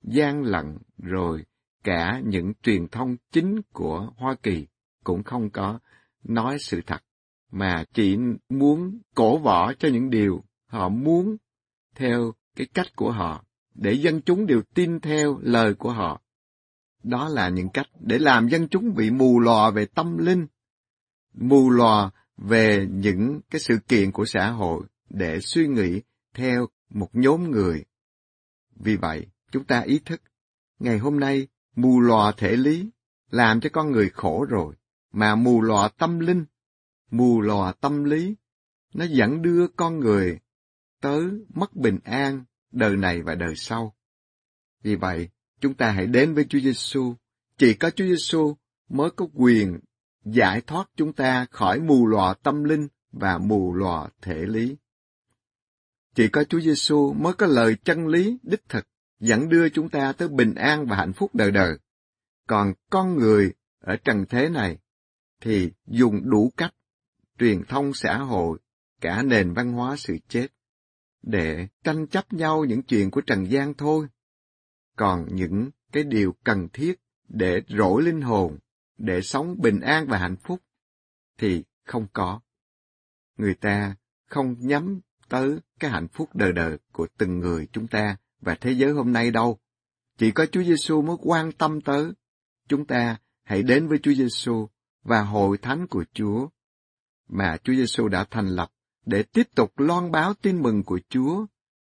gian lận rồi cả những truyền thông chính của Hoa Kỳ cũng không có nói sự thật mà chỉ muốn cổ võ cho những điều họ muốn theo cái cách của họ, để dân chúng đều tin theo lời của họ. Đó là những cách để làm dân chúng bị mù lòa về tâm linh, mù lòa về những cái sự kiện của xã hội để suy nghĩ theo một nhóm người. Vì vậy, chúng ta ý thức, ngày hôm nay mù lòa thể lý làm cho con người khổ rồi, mà mù lòa tâm linh, mù lòa tâm lý, nó dẫn đưa con người tới mất bình an đời này và đời sau. Vì vậy, chúng ta hãy đến với Chúa Giêsu. Chỉ có Chúa Giêsu mới có quyền giải thoát chúng ta khỏi mù lòa tâm linh và mù lòa thể lý. Chỉ có Chúa Giêsu mới có lời chân lý đích thực dẫn đưa chúng ta tới bình an và hạnh phúc đời đời. Còn con người ở trần thế này thì dùng đủ cách truyền thông xã hội, cả nền văn hóa sự chết, để tranh chấp nhau những chuyện của trần gian thôi. Còn những cái điều cần thiết để rỗi linh hồn, để sống bình an và hạnh phúc, thì không có. Người ta không nhắm tới cái hạnh phúc đời đời của từng người chúng ta và thế giới hôm nay đâu. Chỉ có Chúa Giêsu mới quan tâm tới. Chúng ta hãy đến với Chúa Giêsu và hội thánh của Chúa mà Chúa Giêsu đã thành lập để tiếp tục loan báo tin mừng của Chúa,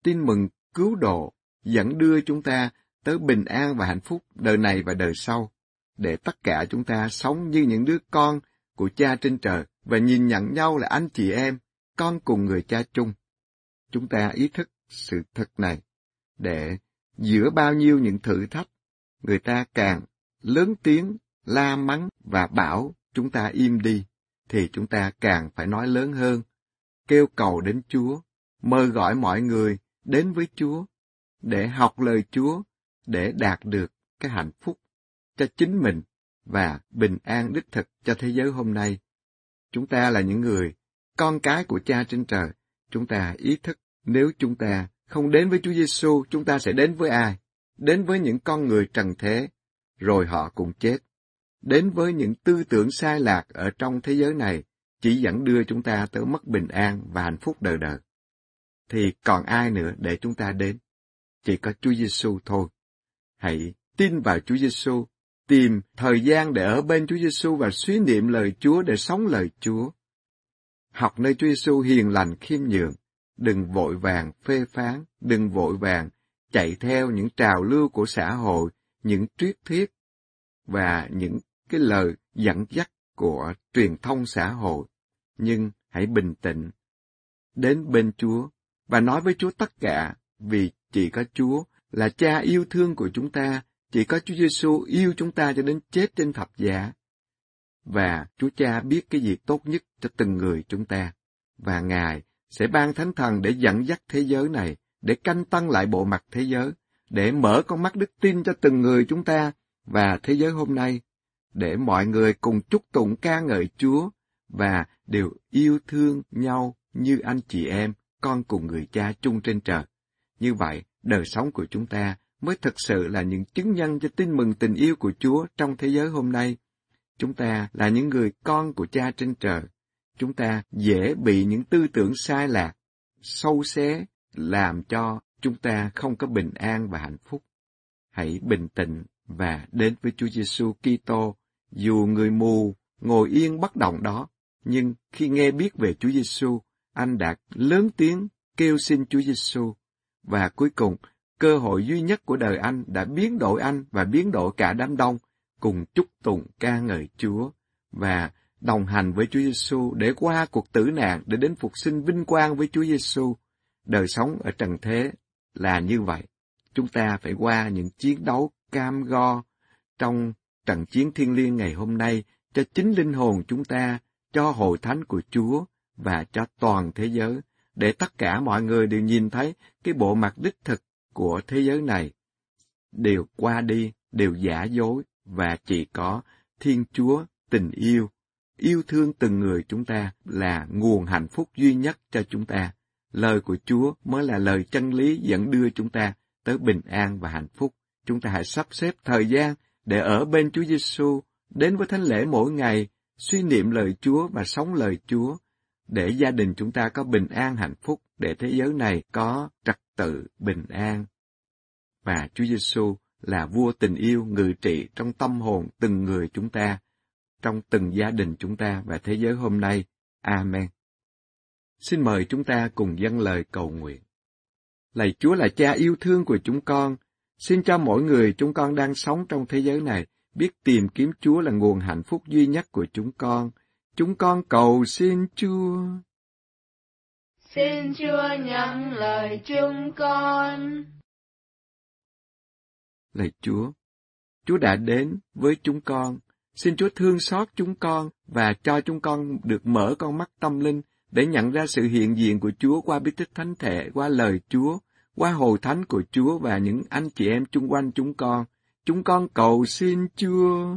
tin mừng cứu độ, dẫn đưa chúng ta tới bình an và hạnh phúc đời này và đời sau, để tất cả chúng ta sống như những đứa con của cha trên trời và nhìn nhận nhau là anh chị em, con cùng người cha chung. Chúng ta ý thức sự thật này, để giữa bao nhiêu những thử thách, người ta càng lớn tiếng, la mắng và bảo chúng ta im đi, thì chúng ta càng phải nói lớn hơn, kêu cầu đến Chúa, mời gọi mọi người đến với Chúa, để học lời Chúa, để đạt được cái hạnh phúc cho chính mình và bình an đích thực cho thế giới hôm nay. Chúng ta là những người, con cái của cha trên trời, chúng ta ý thức nếu chúng ta không đến với Chúa Giêsu, chúng ta sẽ đến với ai? Đến với những con người trần thế, rồi họ cũng chết. Đến với những tư tưởng sai lạc ở trong thế giới này, chỉ dẫn đưa chúng ta tới mất bình an và hạnh phúc đời đời. Thì còn ai nữa để chúng ta đến? Chỉ có Chúa Giêsu thôi. Hãy tin vào Chúa Giêsu, tìm thời gian để ở bên Chúa Giêsu và suy niệm lời Chúa để sống lời Chúa. Học nơi Chúa Giêsu hiền lành khiêm nhường, đừng vội vàng phê phán, đừng vội vàng chạy theo những trào lưu của xã hội, những triết thuyết và những cái lời dẫn dắt của truyền thông xã hội. Nhưng hãy bình tĩnh, đến bên Chúa và nói với Chúa tất cả, vì chỉ có Chúa là cha yêu thương của chúng ta, chỉ có Chúa Giêsu yêu chúng ta cho đến chết trên thập giá. Và Chúa Cha biết cái gì tốt nhất cho từng người chúng ta, và Ngài sẽ ban thánh thần để dẫn dắt thế giới này, để canh tăng lại bộ mặt thế giới, để mở con mắt đức tin cho từng người chúng ta và thế giới hôm nay, để mọi người cùng chúc tụng ca ngợi Chúa và đều yêu thương nhau như anh chị em, con cùng người cha chung trên trời. Như vậy, đời sống của chúng ta mới thực sự là những chứng nhân cho tin mừng tình yêu của Chúa trong thế giới hôm nay. Chúng ta là những người con của cha trên trời. Chúng ta dễ bị những tư tưởng sai lạc, sâu xé, làm cho chúng ta không có bình an và hạnh phúc. Hãy bình tĩnh và đến với Chúa Giêsu Kitô, dù người mù ngồi yên bất động đó, nhưng khi nghe biết về Chúa Giêsu, anh đã lớn tiếng kêu xin Chúa Giêsu và cuối cùng cơ hội duy nhất của đời anh đã biến đổi anh và biến đổi cả đám đông cùng chúc tụng ca ngợi Chúa và đồng hành với Chúa Giêsu để qua cuộc tử nạn để đến phục sinh vinh quang với Chúa Giêsu. Đời sống ở trần thế là như vậy. Chúng ta phải qua những chiến đấu cam go trong trận chiến thiên liêng ngày hôm nay cho chính linh hồn chúng ta, cho hội thánh của Chúa và cho toàn thế giới, để tất cả mọi người đều nhìn thấy cái bộ mặt đích thực của thế giới này đều qua đi, đều giả dối và chỉ có Thiên Chúa tình yêu, yêu thương từng người chúng ta là nguồn hạnh phúc duy nhất cho chúng ta. Lời của Chúa mới là lời chân lý dẫn đưa chúng ta tới bình an và hạnh phúc. Chúng ta hãy sắp xếp thời gian để ở bên Chúa Giêsu, đến với thánh lễ mỗi ngày, suy niệm lời Chúa và sống lời Chúa, để gia đình chúng ta có bình an hạnh phúc, để thế giới này có trật tự bình an. Và Chúa Giêsu là vua tình yêu ngự trị trong tâm hồn từng người chúng ta, trong từng gia đình chúng ta và thế giới hôm nay. Amen. Xin mời chúng ta cùng dâng lời cầu nguyện. Lạy Chúa là cha yêu thương của chúng con, xin cho mỗi người chúng con đang sống trong thế giới này biết tìm kiếm Chúa là nguồn hạnh phúc duy nhất của chúng con. Chúng con cầu xin Chúa. Xin Chúa nhận lời chúng con. Lạy Chúa, Chúa đã đến với chúng con. Xin Chúa thương xót chúng con và cho chúng con được mở con mắt tâm linh để nhận ra sự hiện diện của Chúa qua bí tích thánh thể, qua lời Chúa, qua hồi thánh của Chúa và những anh chị em chung quanh chúng con. Chúng con cầu xin Chúa.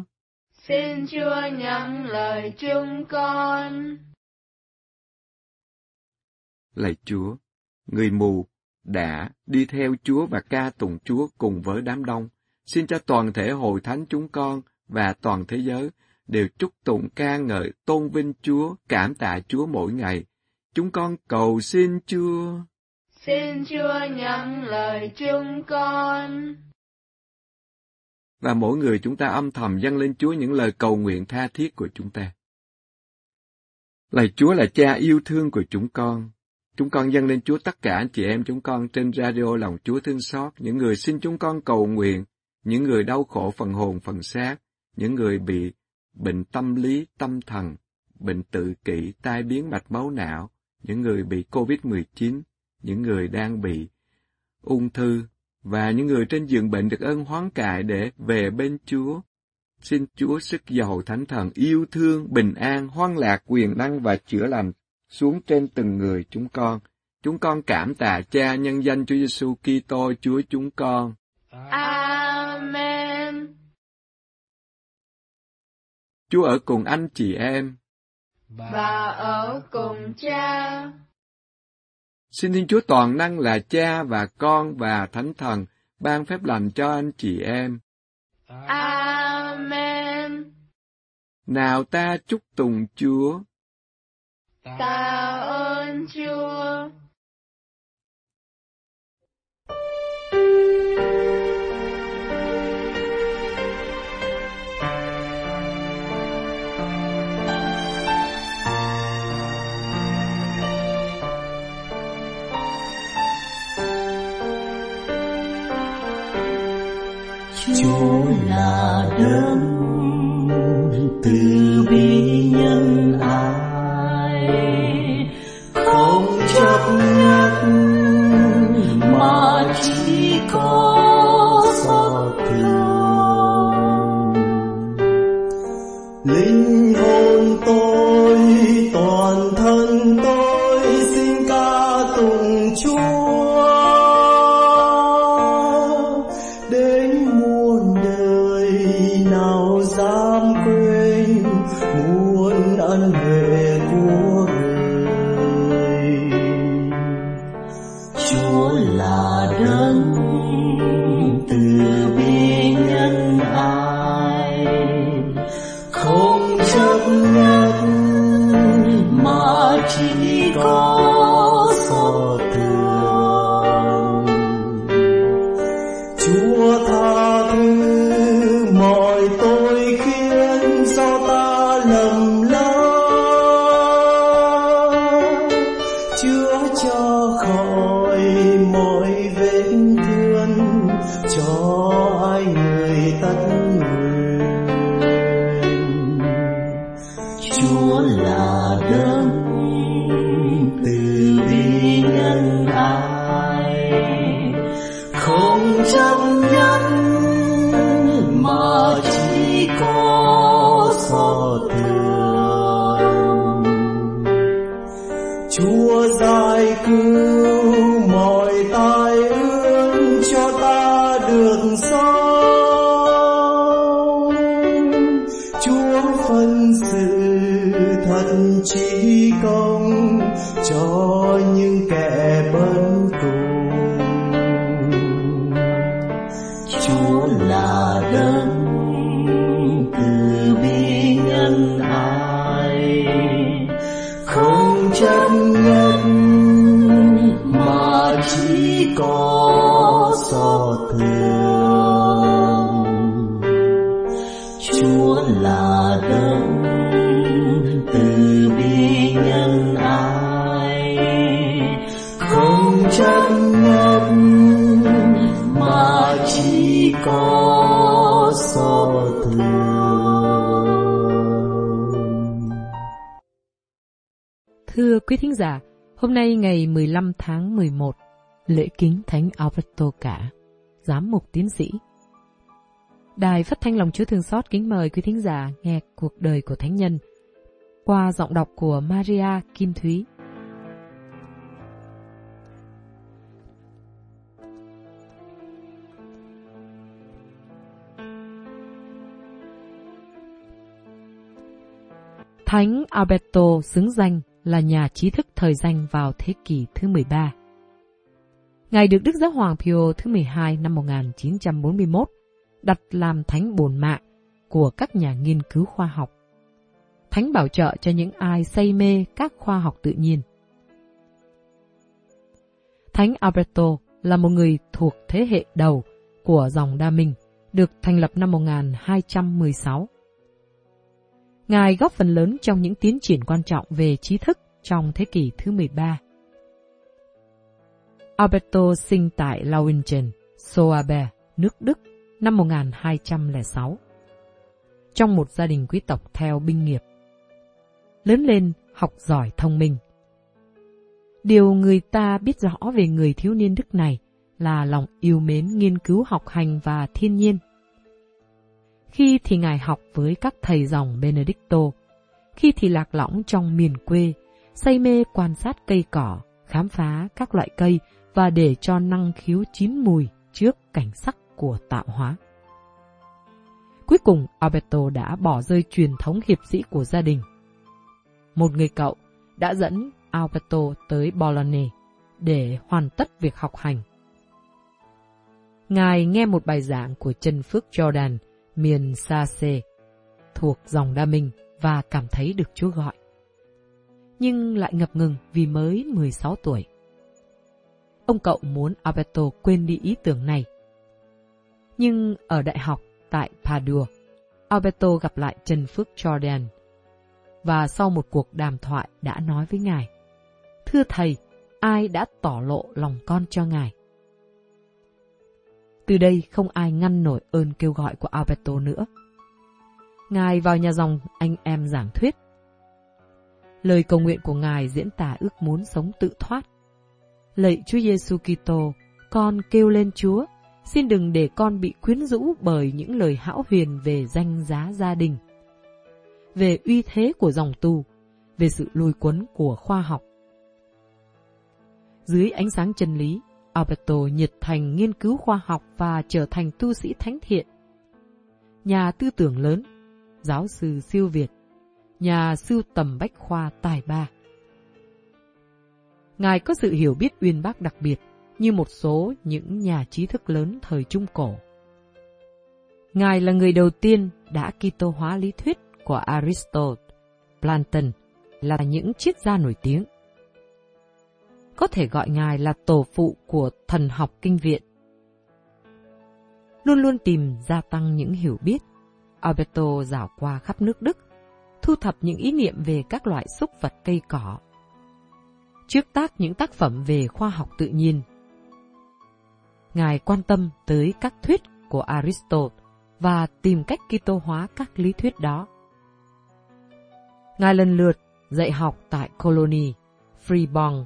Xin Chúa nhận lời chúng con. Lạy Chúa, người mù đã đi theo Chúa và ca tùng Chúa cùng với đám đông. Xin cho toàn thể hội thánh chúng con và toàn thế giới đều chúc tụng ca ngợi tôn vinh Chúa, cảm tạ Chúa mỗi ngày. Chúng con cầu xin Chúa. Xin Chúa nhận lời chúng con. Và mỗi người chúng ta âm thầm dâng lên Chúa những lời cầu nguyện tha thiết của chúng ta. Lạy Chúa là cha yêu thương của chúng con. Chúng con dâng lên Chúa tất cả anh chị em chúng con trên radio lòng Chúa thương xót, những người xin chúng con cầu nguyện, những người đau khổ phần hồn phần xác, những người bị bệnh tâm lý, tâm thần, bệnh tự kỷ, tai biến mạch máu não, những người bị COVID-19, những người đang bị ung thư, và những người trên giường bệnh được ơn hoán cải để về bên Chúa. Xin Chúa sức giàu thánh thần yêu thương, bình an, hoan lạc, quyền năng và chữa lành xuống trên từng người chúng con. Chúng con cảm tạ Cha nhân danh Chúa Giêsu Kitô Chúa chúng con. Amen. Chúa ở cùng anh chị em. Và ở cùng cha. Xin Thiên Chúa toàn năng là Cha và Con và Thánh Thần ban phép lành cho anh chị em. Amen. Nào ta chúc tùng Chúa. Tạ ơn Chúa. Chúa là đấng từ bi nhân ái không chấp nhất chân chấp mà chỉ có so Thưa quý thính giả, hôm nay ngày 15 tháng 11, lễ kính Thánh Alberto Cả, giám mục tiến sĩ. Đài phát thanh lòng Chúa Thương Xót kính mời quý thính giả nghe cuộc đời của Thánh Nhân qua giọng đọc của Maria Kim Thúy. Thánh Alberto xứng danh là nhà trí thức thời danh vào thế kỷ thứ 13. Ngài được Đức Giáo Hoàng Pio thứ 12 năm 1941 đặt làm thánh bổn mạng của các nhà nghiên cứu khoa học. Thánh bảo trợ cho những ai say mê các khoa học tự nhiên. Thánh Alberto là một người thuộc thế hệ đầu của dòng Đa Minh, được thành lập năm 1216. Ngài góp phần lớn trong những tiến triển quan trọng về trí thức trong thế kỷ thứ 13. Alberto sinh tại Lauingen, Soabe, nước Đức năm 1206. Trong một gia đình quý tộc theo binh nghiệp. Lớn lên, học giỏi thông minh. Điều người ta biết rõ về người thiếu niên Đức này là lòng yêu mến nghiên cứu học hành và thiên nhiên. Khi thì Ngài học với các thầy dòng Benedicto, khi thì lạc lõng trong miền quê, say mê quan sát cây cỏ, khám phá các loại cây và để cho năng khiếu chín mùi trước cảnh sắc của tạo hóa. Cuối cùng, Alberto đã bỏ rơi truyền thống hiệp sĩ của gia đình. Một người cậu đã dẫn Alberto tới Bologna để hoàn tất việc học hành. Ngài nghe một bài giảng của chân phước Jordan, miền xa xê, thuộc dòng Đa Minh và cảm thấy được Chúa gọi. Nhưng lại ngập ngừng vì mới 16 tuổi. Ông cậu muốn Alberto quên đi ý tưởng này. Nhưng ở đại học tại Padua, Alberto gặp lại Trần Phước Jordan và sau một cuộc đàm thoại đã nói với ngài Thưa thầy, ai đã tỏ lộ lòng con cho ngài? Từ đây không ai ngăn nổi ơn kêu gọi của Alberto nữa. Ngài vào nhà dòng anh em giảng thuyết. Lời cầu nguyện của Ngài diễn tả ước muốn sống tự thoát. Lạy Chúa Giêsu Kitô, con kêu lên Chúa, xin đừng để con bị quyến rũ bởi những lời hão huyền về danh giá gia đình, về uy thế của dòng tu, về sự lôi cuốn của khoa học. Dưới ánh sáng chân lý, Alberto nhiệt thành nghiên cứu khoa học và trở thành tu sĩ thánh thiện. Nhà tư tưởng lớn, giáo sư siêu Việt, nhà sưu tầm bách khoa tài ba. Ngài có sự hiểu biết uyên bác đặc biệt như một số những nhà trí thức lớn thời Trung Cổ. Ngài là người đầu tiên đã Kitô hóa lý thuyết của Aristotle, Plantin là những triết gia nổi tiếng. Có thể gọi Ngài là tổ phụ của thần học kinh viện. Luôn luôn tìm gia tăng những hiểu biết, Alberto dạo qua khắp nước Đức, thu thập những ý niệm về các loại súc vật cây cỏ. Trước tác những tác phẩm về khoa học tự nhiên. Ngài quan tâm tới các thuyết của Aristotle và tìm cách Kitô hóa các lý thuyết đó. Ngài lần lượt dạy học tại Colony, Fribourg,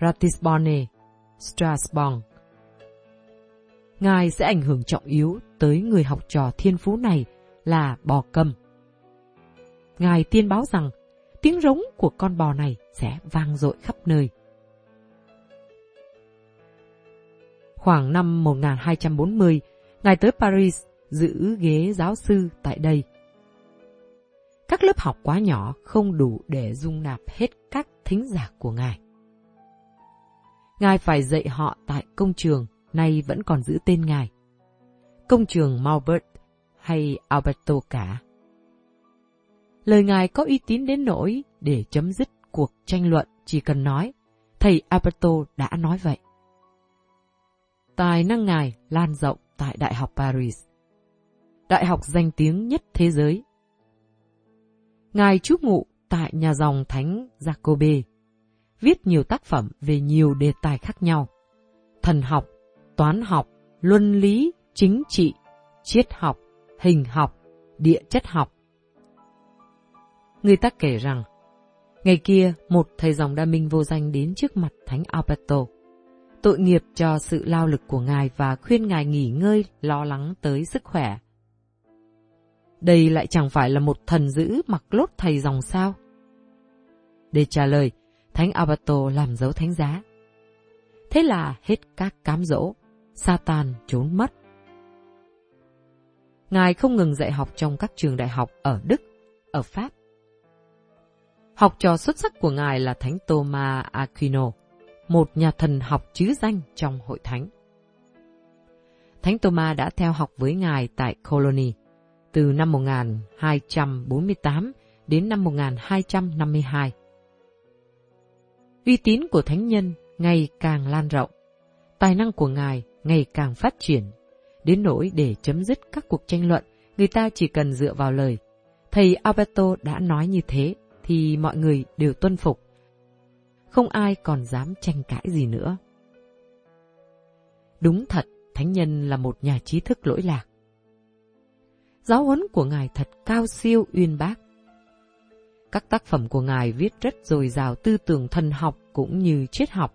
Ratisbonne, Strasbourg. Ngài sẽ ảnh hưởng trọng yếu tới người học trò thiên phú này là bò cầm. Ngài tiên báo rằng tiếng rống của con bò này sẽ vang dội khắp nơi. Khoảng năm 1240, Ngài tới Paris giữ ghế giáo sư tại đây. Các lớp học quá nhỏ không đủ để dung nạp hết các thính giả của Ngài. Ngài phải dạy họ tại công trường, nay vẫn còn giữ tên Ngài. Công trường Maubert hay Alberto cả. Lời Ngài có uy tín đến nỗi để chấm dứt cuộc tranh luận chỉ cần nói, thầy Alberto đã nói vậy. Tài năng ngài lan rộng tại Đại học Paris, đại học danh tiếng nhất thế giới. Ngài trú ngụ tại nhà dòng Thánh Jacobe, viết nhiều tác phẩm về nhiều đề tài khác nhau, thần học, toán học, luân lý, chính trị, triết học, hình học, địa chất học. Người ta kể rằng, ngày kia một thầy dòng đa minh vô danh đến trước mặt Thánh Alberto, tội nghiệp cho sự lao lực của ngài và khuyên ngài nghỉ ngơi, lo lắng tới sức khỏe. Đây lại chẳng phải là một thần dữ mặc lốt thầy dòng sao? Để trả lời, Thánh Alberto làm dấu thánh giá. Thế là hết các cám dỗ, Satan trốn mất. Ngài không ngừng dạy học trong các trường đại học ở Đức, ở Pháp. Học trò xuất sắc của Ngài là Thánh Thomas Aquino, một nhà thần học chứ danh trong hội thánh. Thánh Thomas đã theo học với Ngài tại Colony từ năm 1248 đến năm 1252. Uy tín của thánh nhân ngày càng lan rộng, tài năng của Ngài ngày càng phát triển, đến nỗi để chấm dứt các cuộc tranh luận, người ta chỉ cần dựa vào lời. Thầy Alberto đã nói như thế, thì mọi người đều tuân phục. Không ai còn dám tranh cãi gì nữa. Đúng thật, Thánh Nhân là một nhà trí thức lỗi lạc. Giáo huấn của Ngài thật cao siêu uyên bác. Các tác phẩm của Ngài viết rất dồi dào tư tưởng thần học cũng như triết học.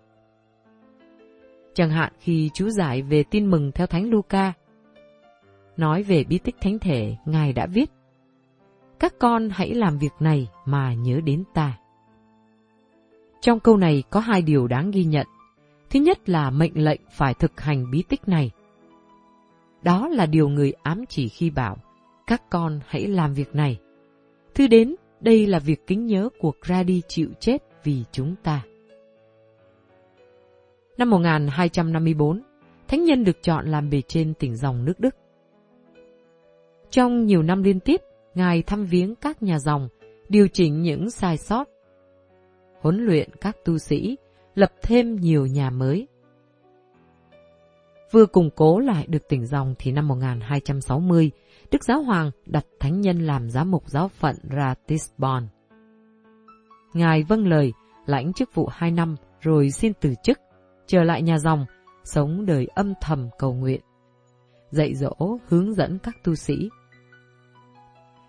Chẳng hạn khi chú giải về tin mừng theo Thánh Luca, nói về bí tích thánh thể, Ngài đã viết Các con hãy làm việc này mà nhớ đến ta. Trong câu này có hai điều đáng ghi nhận. Thứ nhất là mệnh lệnh phải thực hành bí tích này. Đó là điều người ám chỉ khi bảo, các con hãy làm việc này. Thứ đến, đây là việc kính nhớ cuộc ra đi chịu chết vì chúng ta. Năm 1254, Thánh Nhân được chọn làm bề trên tỉnh dòng nước Đức. Trong nhiều năm liên tiếp, Ngài thăm viếng các nhà dòng, điều chỉnh những sai sót, huấn luyện các tu sĩ, lập thêm nhiều nhà mới. Vừa củng cố lại được tỉnh dòng thì năm 1260, Đức Giáo Hoàng đặt Thánh Nhân làm giám mục giáo phận Ratisbon. Ngài vâng lời, lãnh chức vụ hai năm rồi xin từ chức, trở lại nhà dòng, sống đời âm thầm cầu nguyện. Dạy dỗ, hướng dẫn các tu sĩ.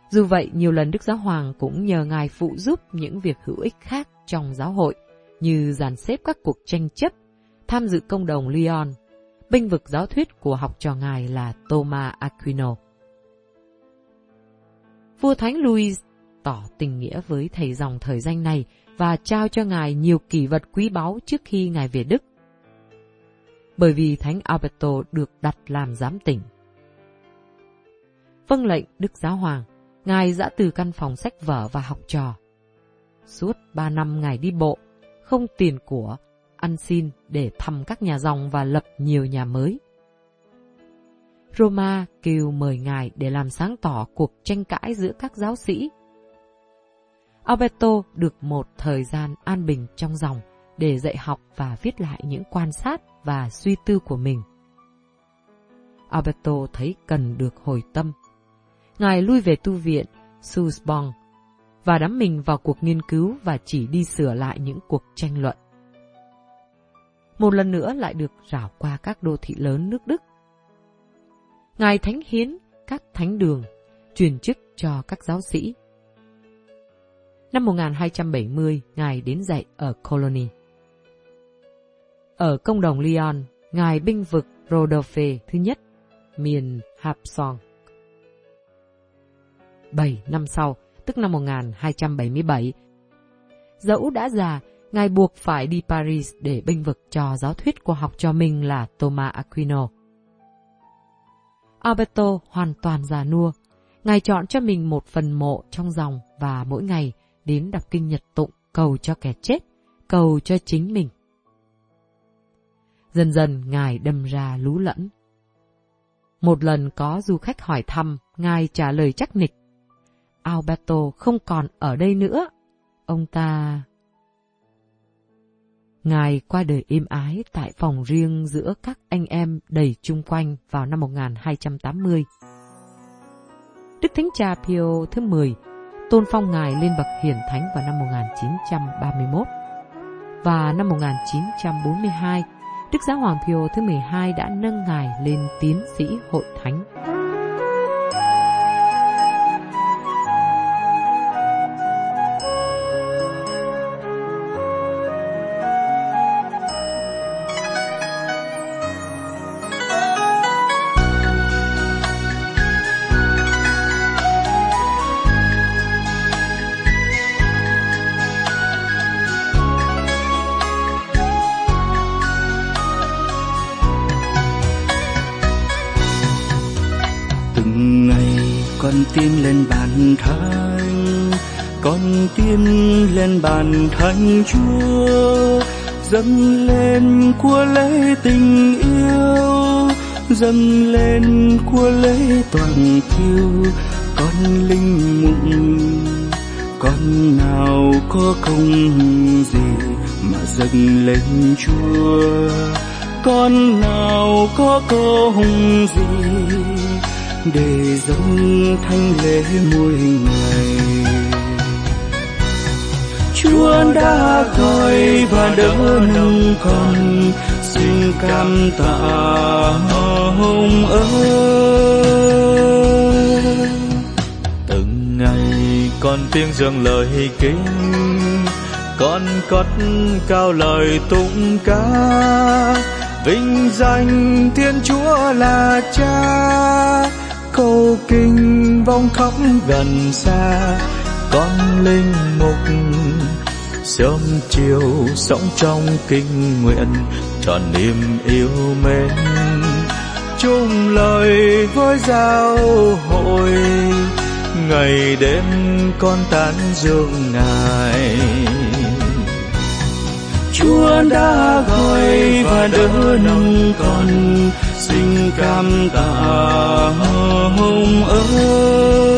Dù vậy, nhiều lần Đức Giáo Hoàng cũng nhờ Ngài phụ giúp những việc hữu ích khác trong giáo hội, như dàn xếp các cuộc tranh chấp, tham dự công đồng Lyon, binh vực giáo thuyết của học trò Ngài là Thomas Aquino. Vua Thánh Louis tỏ tình nghĩa với thầy dòng thời danh này và trao cho Ngài nhiều kỷ vật quý báu trước khi Ngài về Đức. Bởi vì Thánh Alberto được đặt làm giám tỉnh. Vâng lệnh Đức Giáo Hoàng, Ngài dã từ căn phòng sách vở và học trò. Suốt ba năm Ngài đi bộ, không tiền của, ăn xin để thăm các nhà dòng và lập nhiều nhà mới. Roma kêu mời ngài để làm sáng tỏ cuộc tranh cãi giữa các giáo sĩ. Alberto được một thời gian an bình trong dòng để dạy học và viết lại những quan sát và suy tư của mình. Alberto thấy cần được hồi tâm. Ngài lui về tu viện, Susbong, và đắm mình vào cuộc nghiên cứu và chỉ đi sửa lại những cuộc tranh luận. Một lần nữa lại được rảo qua các đô thị lớn nước Đức Ngài thánh hiến các thánh đường, truyền chức cho các giáo sĩ. Năm 1270, Ngài đến dạy ở Colony. Ở công đồng Lyon, Ngài binh vực Rodolphe thứ nhất, miền Hapsong. Bảy năm sau, tức năm 1277, dẫu đã già, Ngài buộc phải đi Paris để binh vực cho giáo thuyết của học cho mình là Thomas Aquino. Alberto hoàn toàn già nua. Ngài chọn cho mình một phần mộ trong dòng và mỗi ngày đến đọc kinh nhật tụng cầu cho kẻ chết, cầu cho chính mình. Dần dần Ngài đâm ra lú lẫn. Một lần có du khách hỏi thăm, Ngài trả lời chắc nịch. Alberto không còn ở đây nữa. Ông ta... Ngài qua đời êm ái tại phòng riêng giữa các anh em đầy chung quanh vào năm 1280. Đức Thánh Cha Pio thứ 10 tôn phong Ngài lên bậc hiển thánh vào năm 1931. Và năm 1942, Đức Giáo Hoàng Pio thứ 12 đã nâng Ngài lên tiến sĩ hội thánh. Bàn thánh chúa, dâng lên của lễ tình yêu, dâng lên của lễ toàn thiêu con linh mục, con nào có công gì mà dâng lên chúa? Con nào có công gì để dâng thanh lễ mỗi ngày? Chúa đã gọi và đỡ nâng con xin cảm tạ hồng ơi. Từng ngày con tiếng dâng lời kinh con cất cao lời tụng ca. Vinh danh thiên chúa là cha. Câu kinh vong khóc gần xa con linh mục. Sớm chiều sống trong kinh nguyện, tròn niềm yêu mến. Chung lời với giao hội, ngày đêm con tán dương ngài. Chúa đã gọi và đỡ nâng con, xin cảm tạ hồng ơi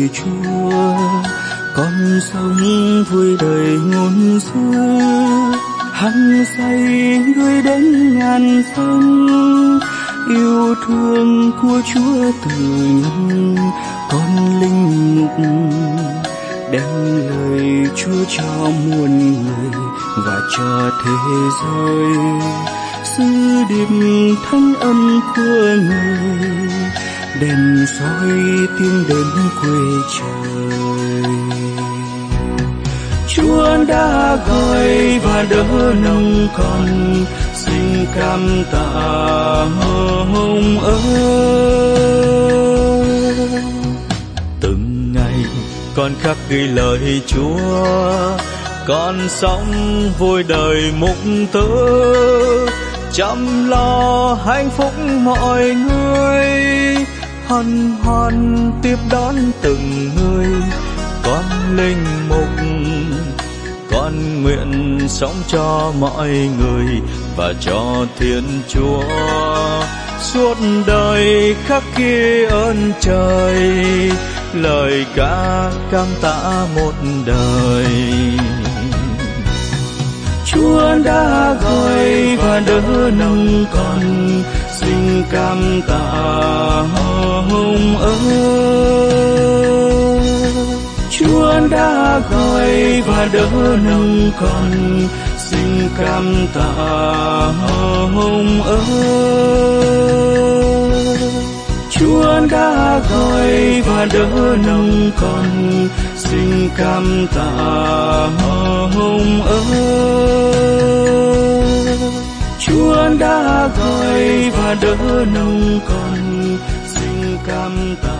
lời Chúa, con sống vui đời ngôn xưa hăng say người đến ngàn sông. Yêu thương của Chúa từ nhân, con linh mục, đem lời Chúa cho muôn người và cho thế giới. Sư điệp thánh âm của người đèn soi tiếng đến quê trời. Chúa đã gọi và đỡ nâng con, xin cảm tạ hồng ơn từng ngày con khắc ghi lời Chúa, con sống vui đời mục tử chăm lo hạnh phúc mọi người hân hoan tiếp đón từng người. Con linh mục, con nguyện sống cho mọi người và cho thiên chúa. Suốt đời khắc ghi ơn trời, lời ca cảm tạ một đời. Chúa đã gọi và đỡ nâng con xin cảm tạ hồng ơn Chúa đã gọi và đỡ nâng con xin cảm tạ hồng ơn Chúa đã gọi và đỡ nâng con xin cảm tạ hồng ơn Chúa đã gọi và đỡ nông con xin cảm tạ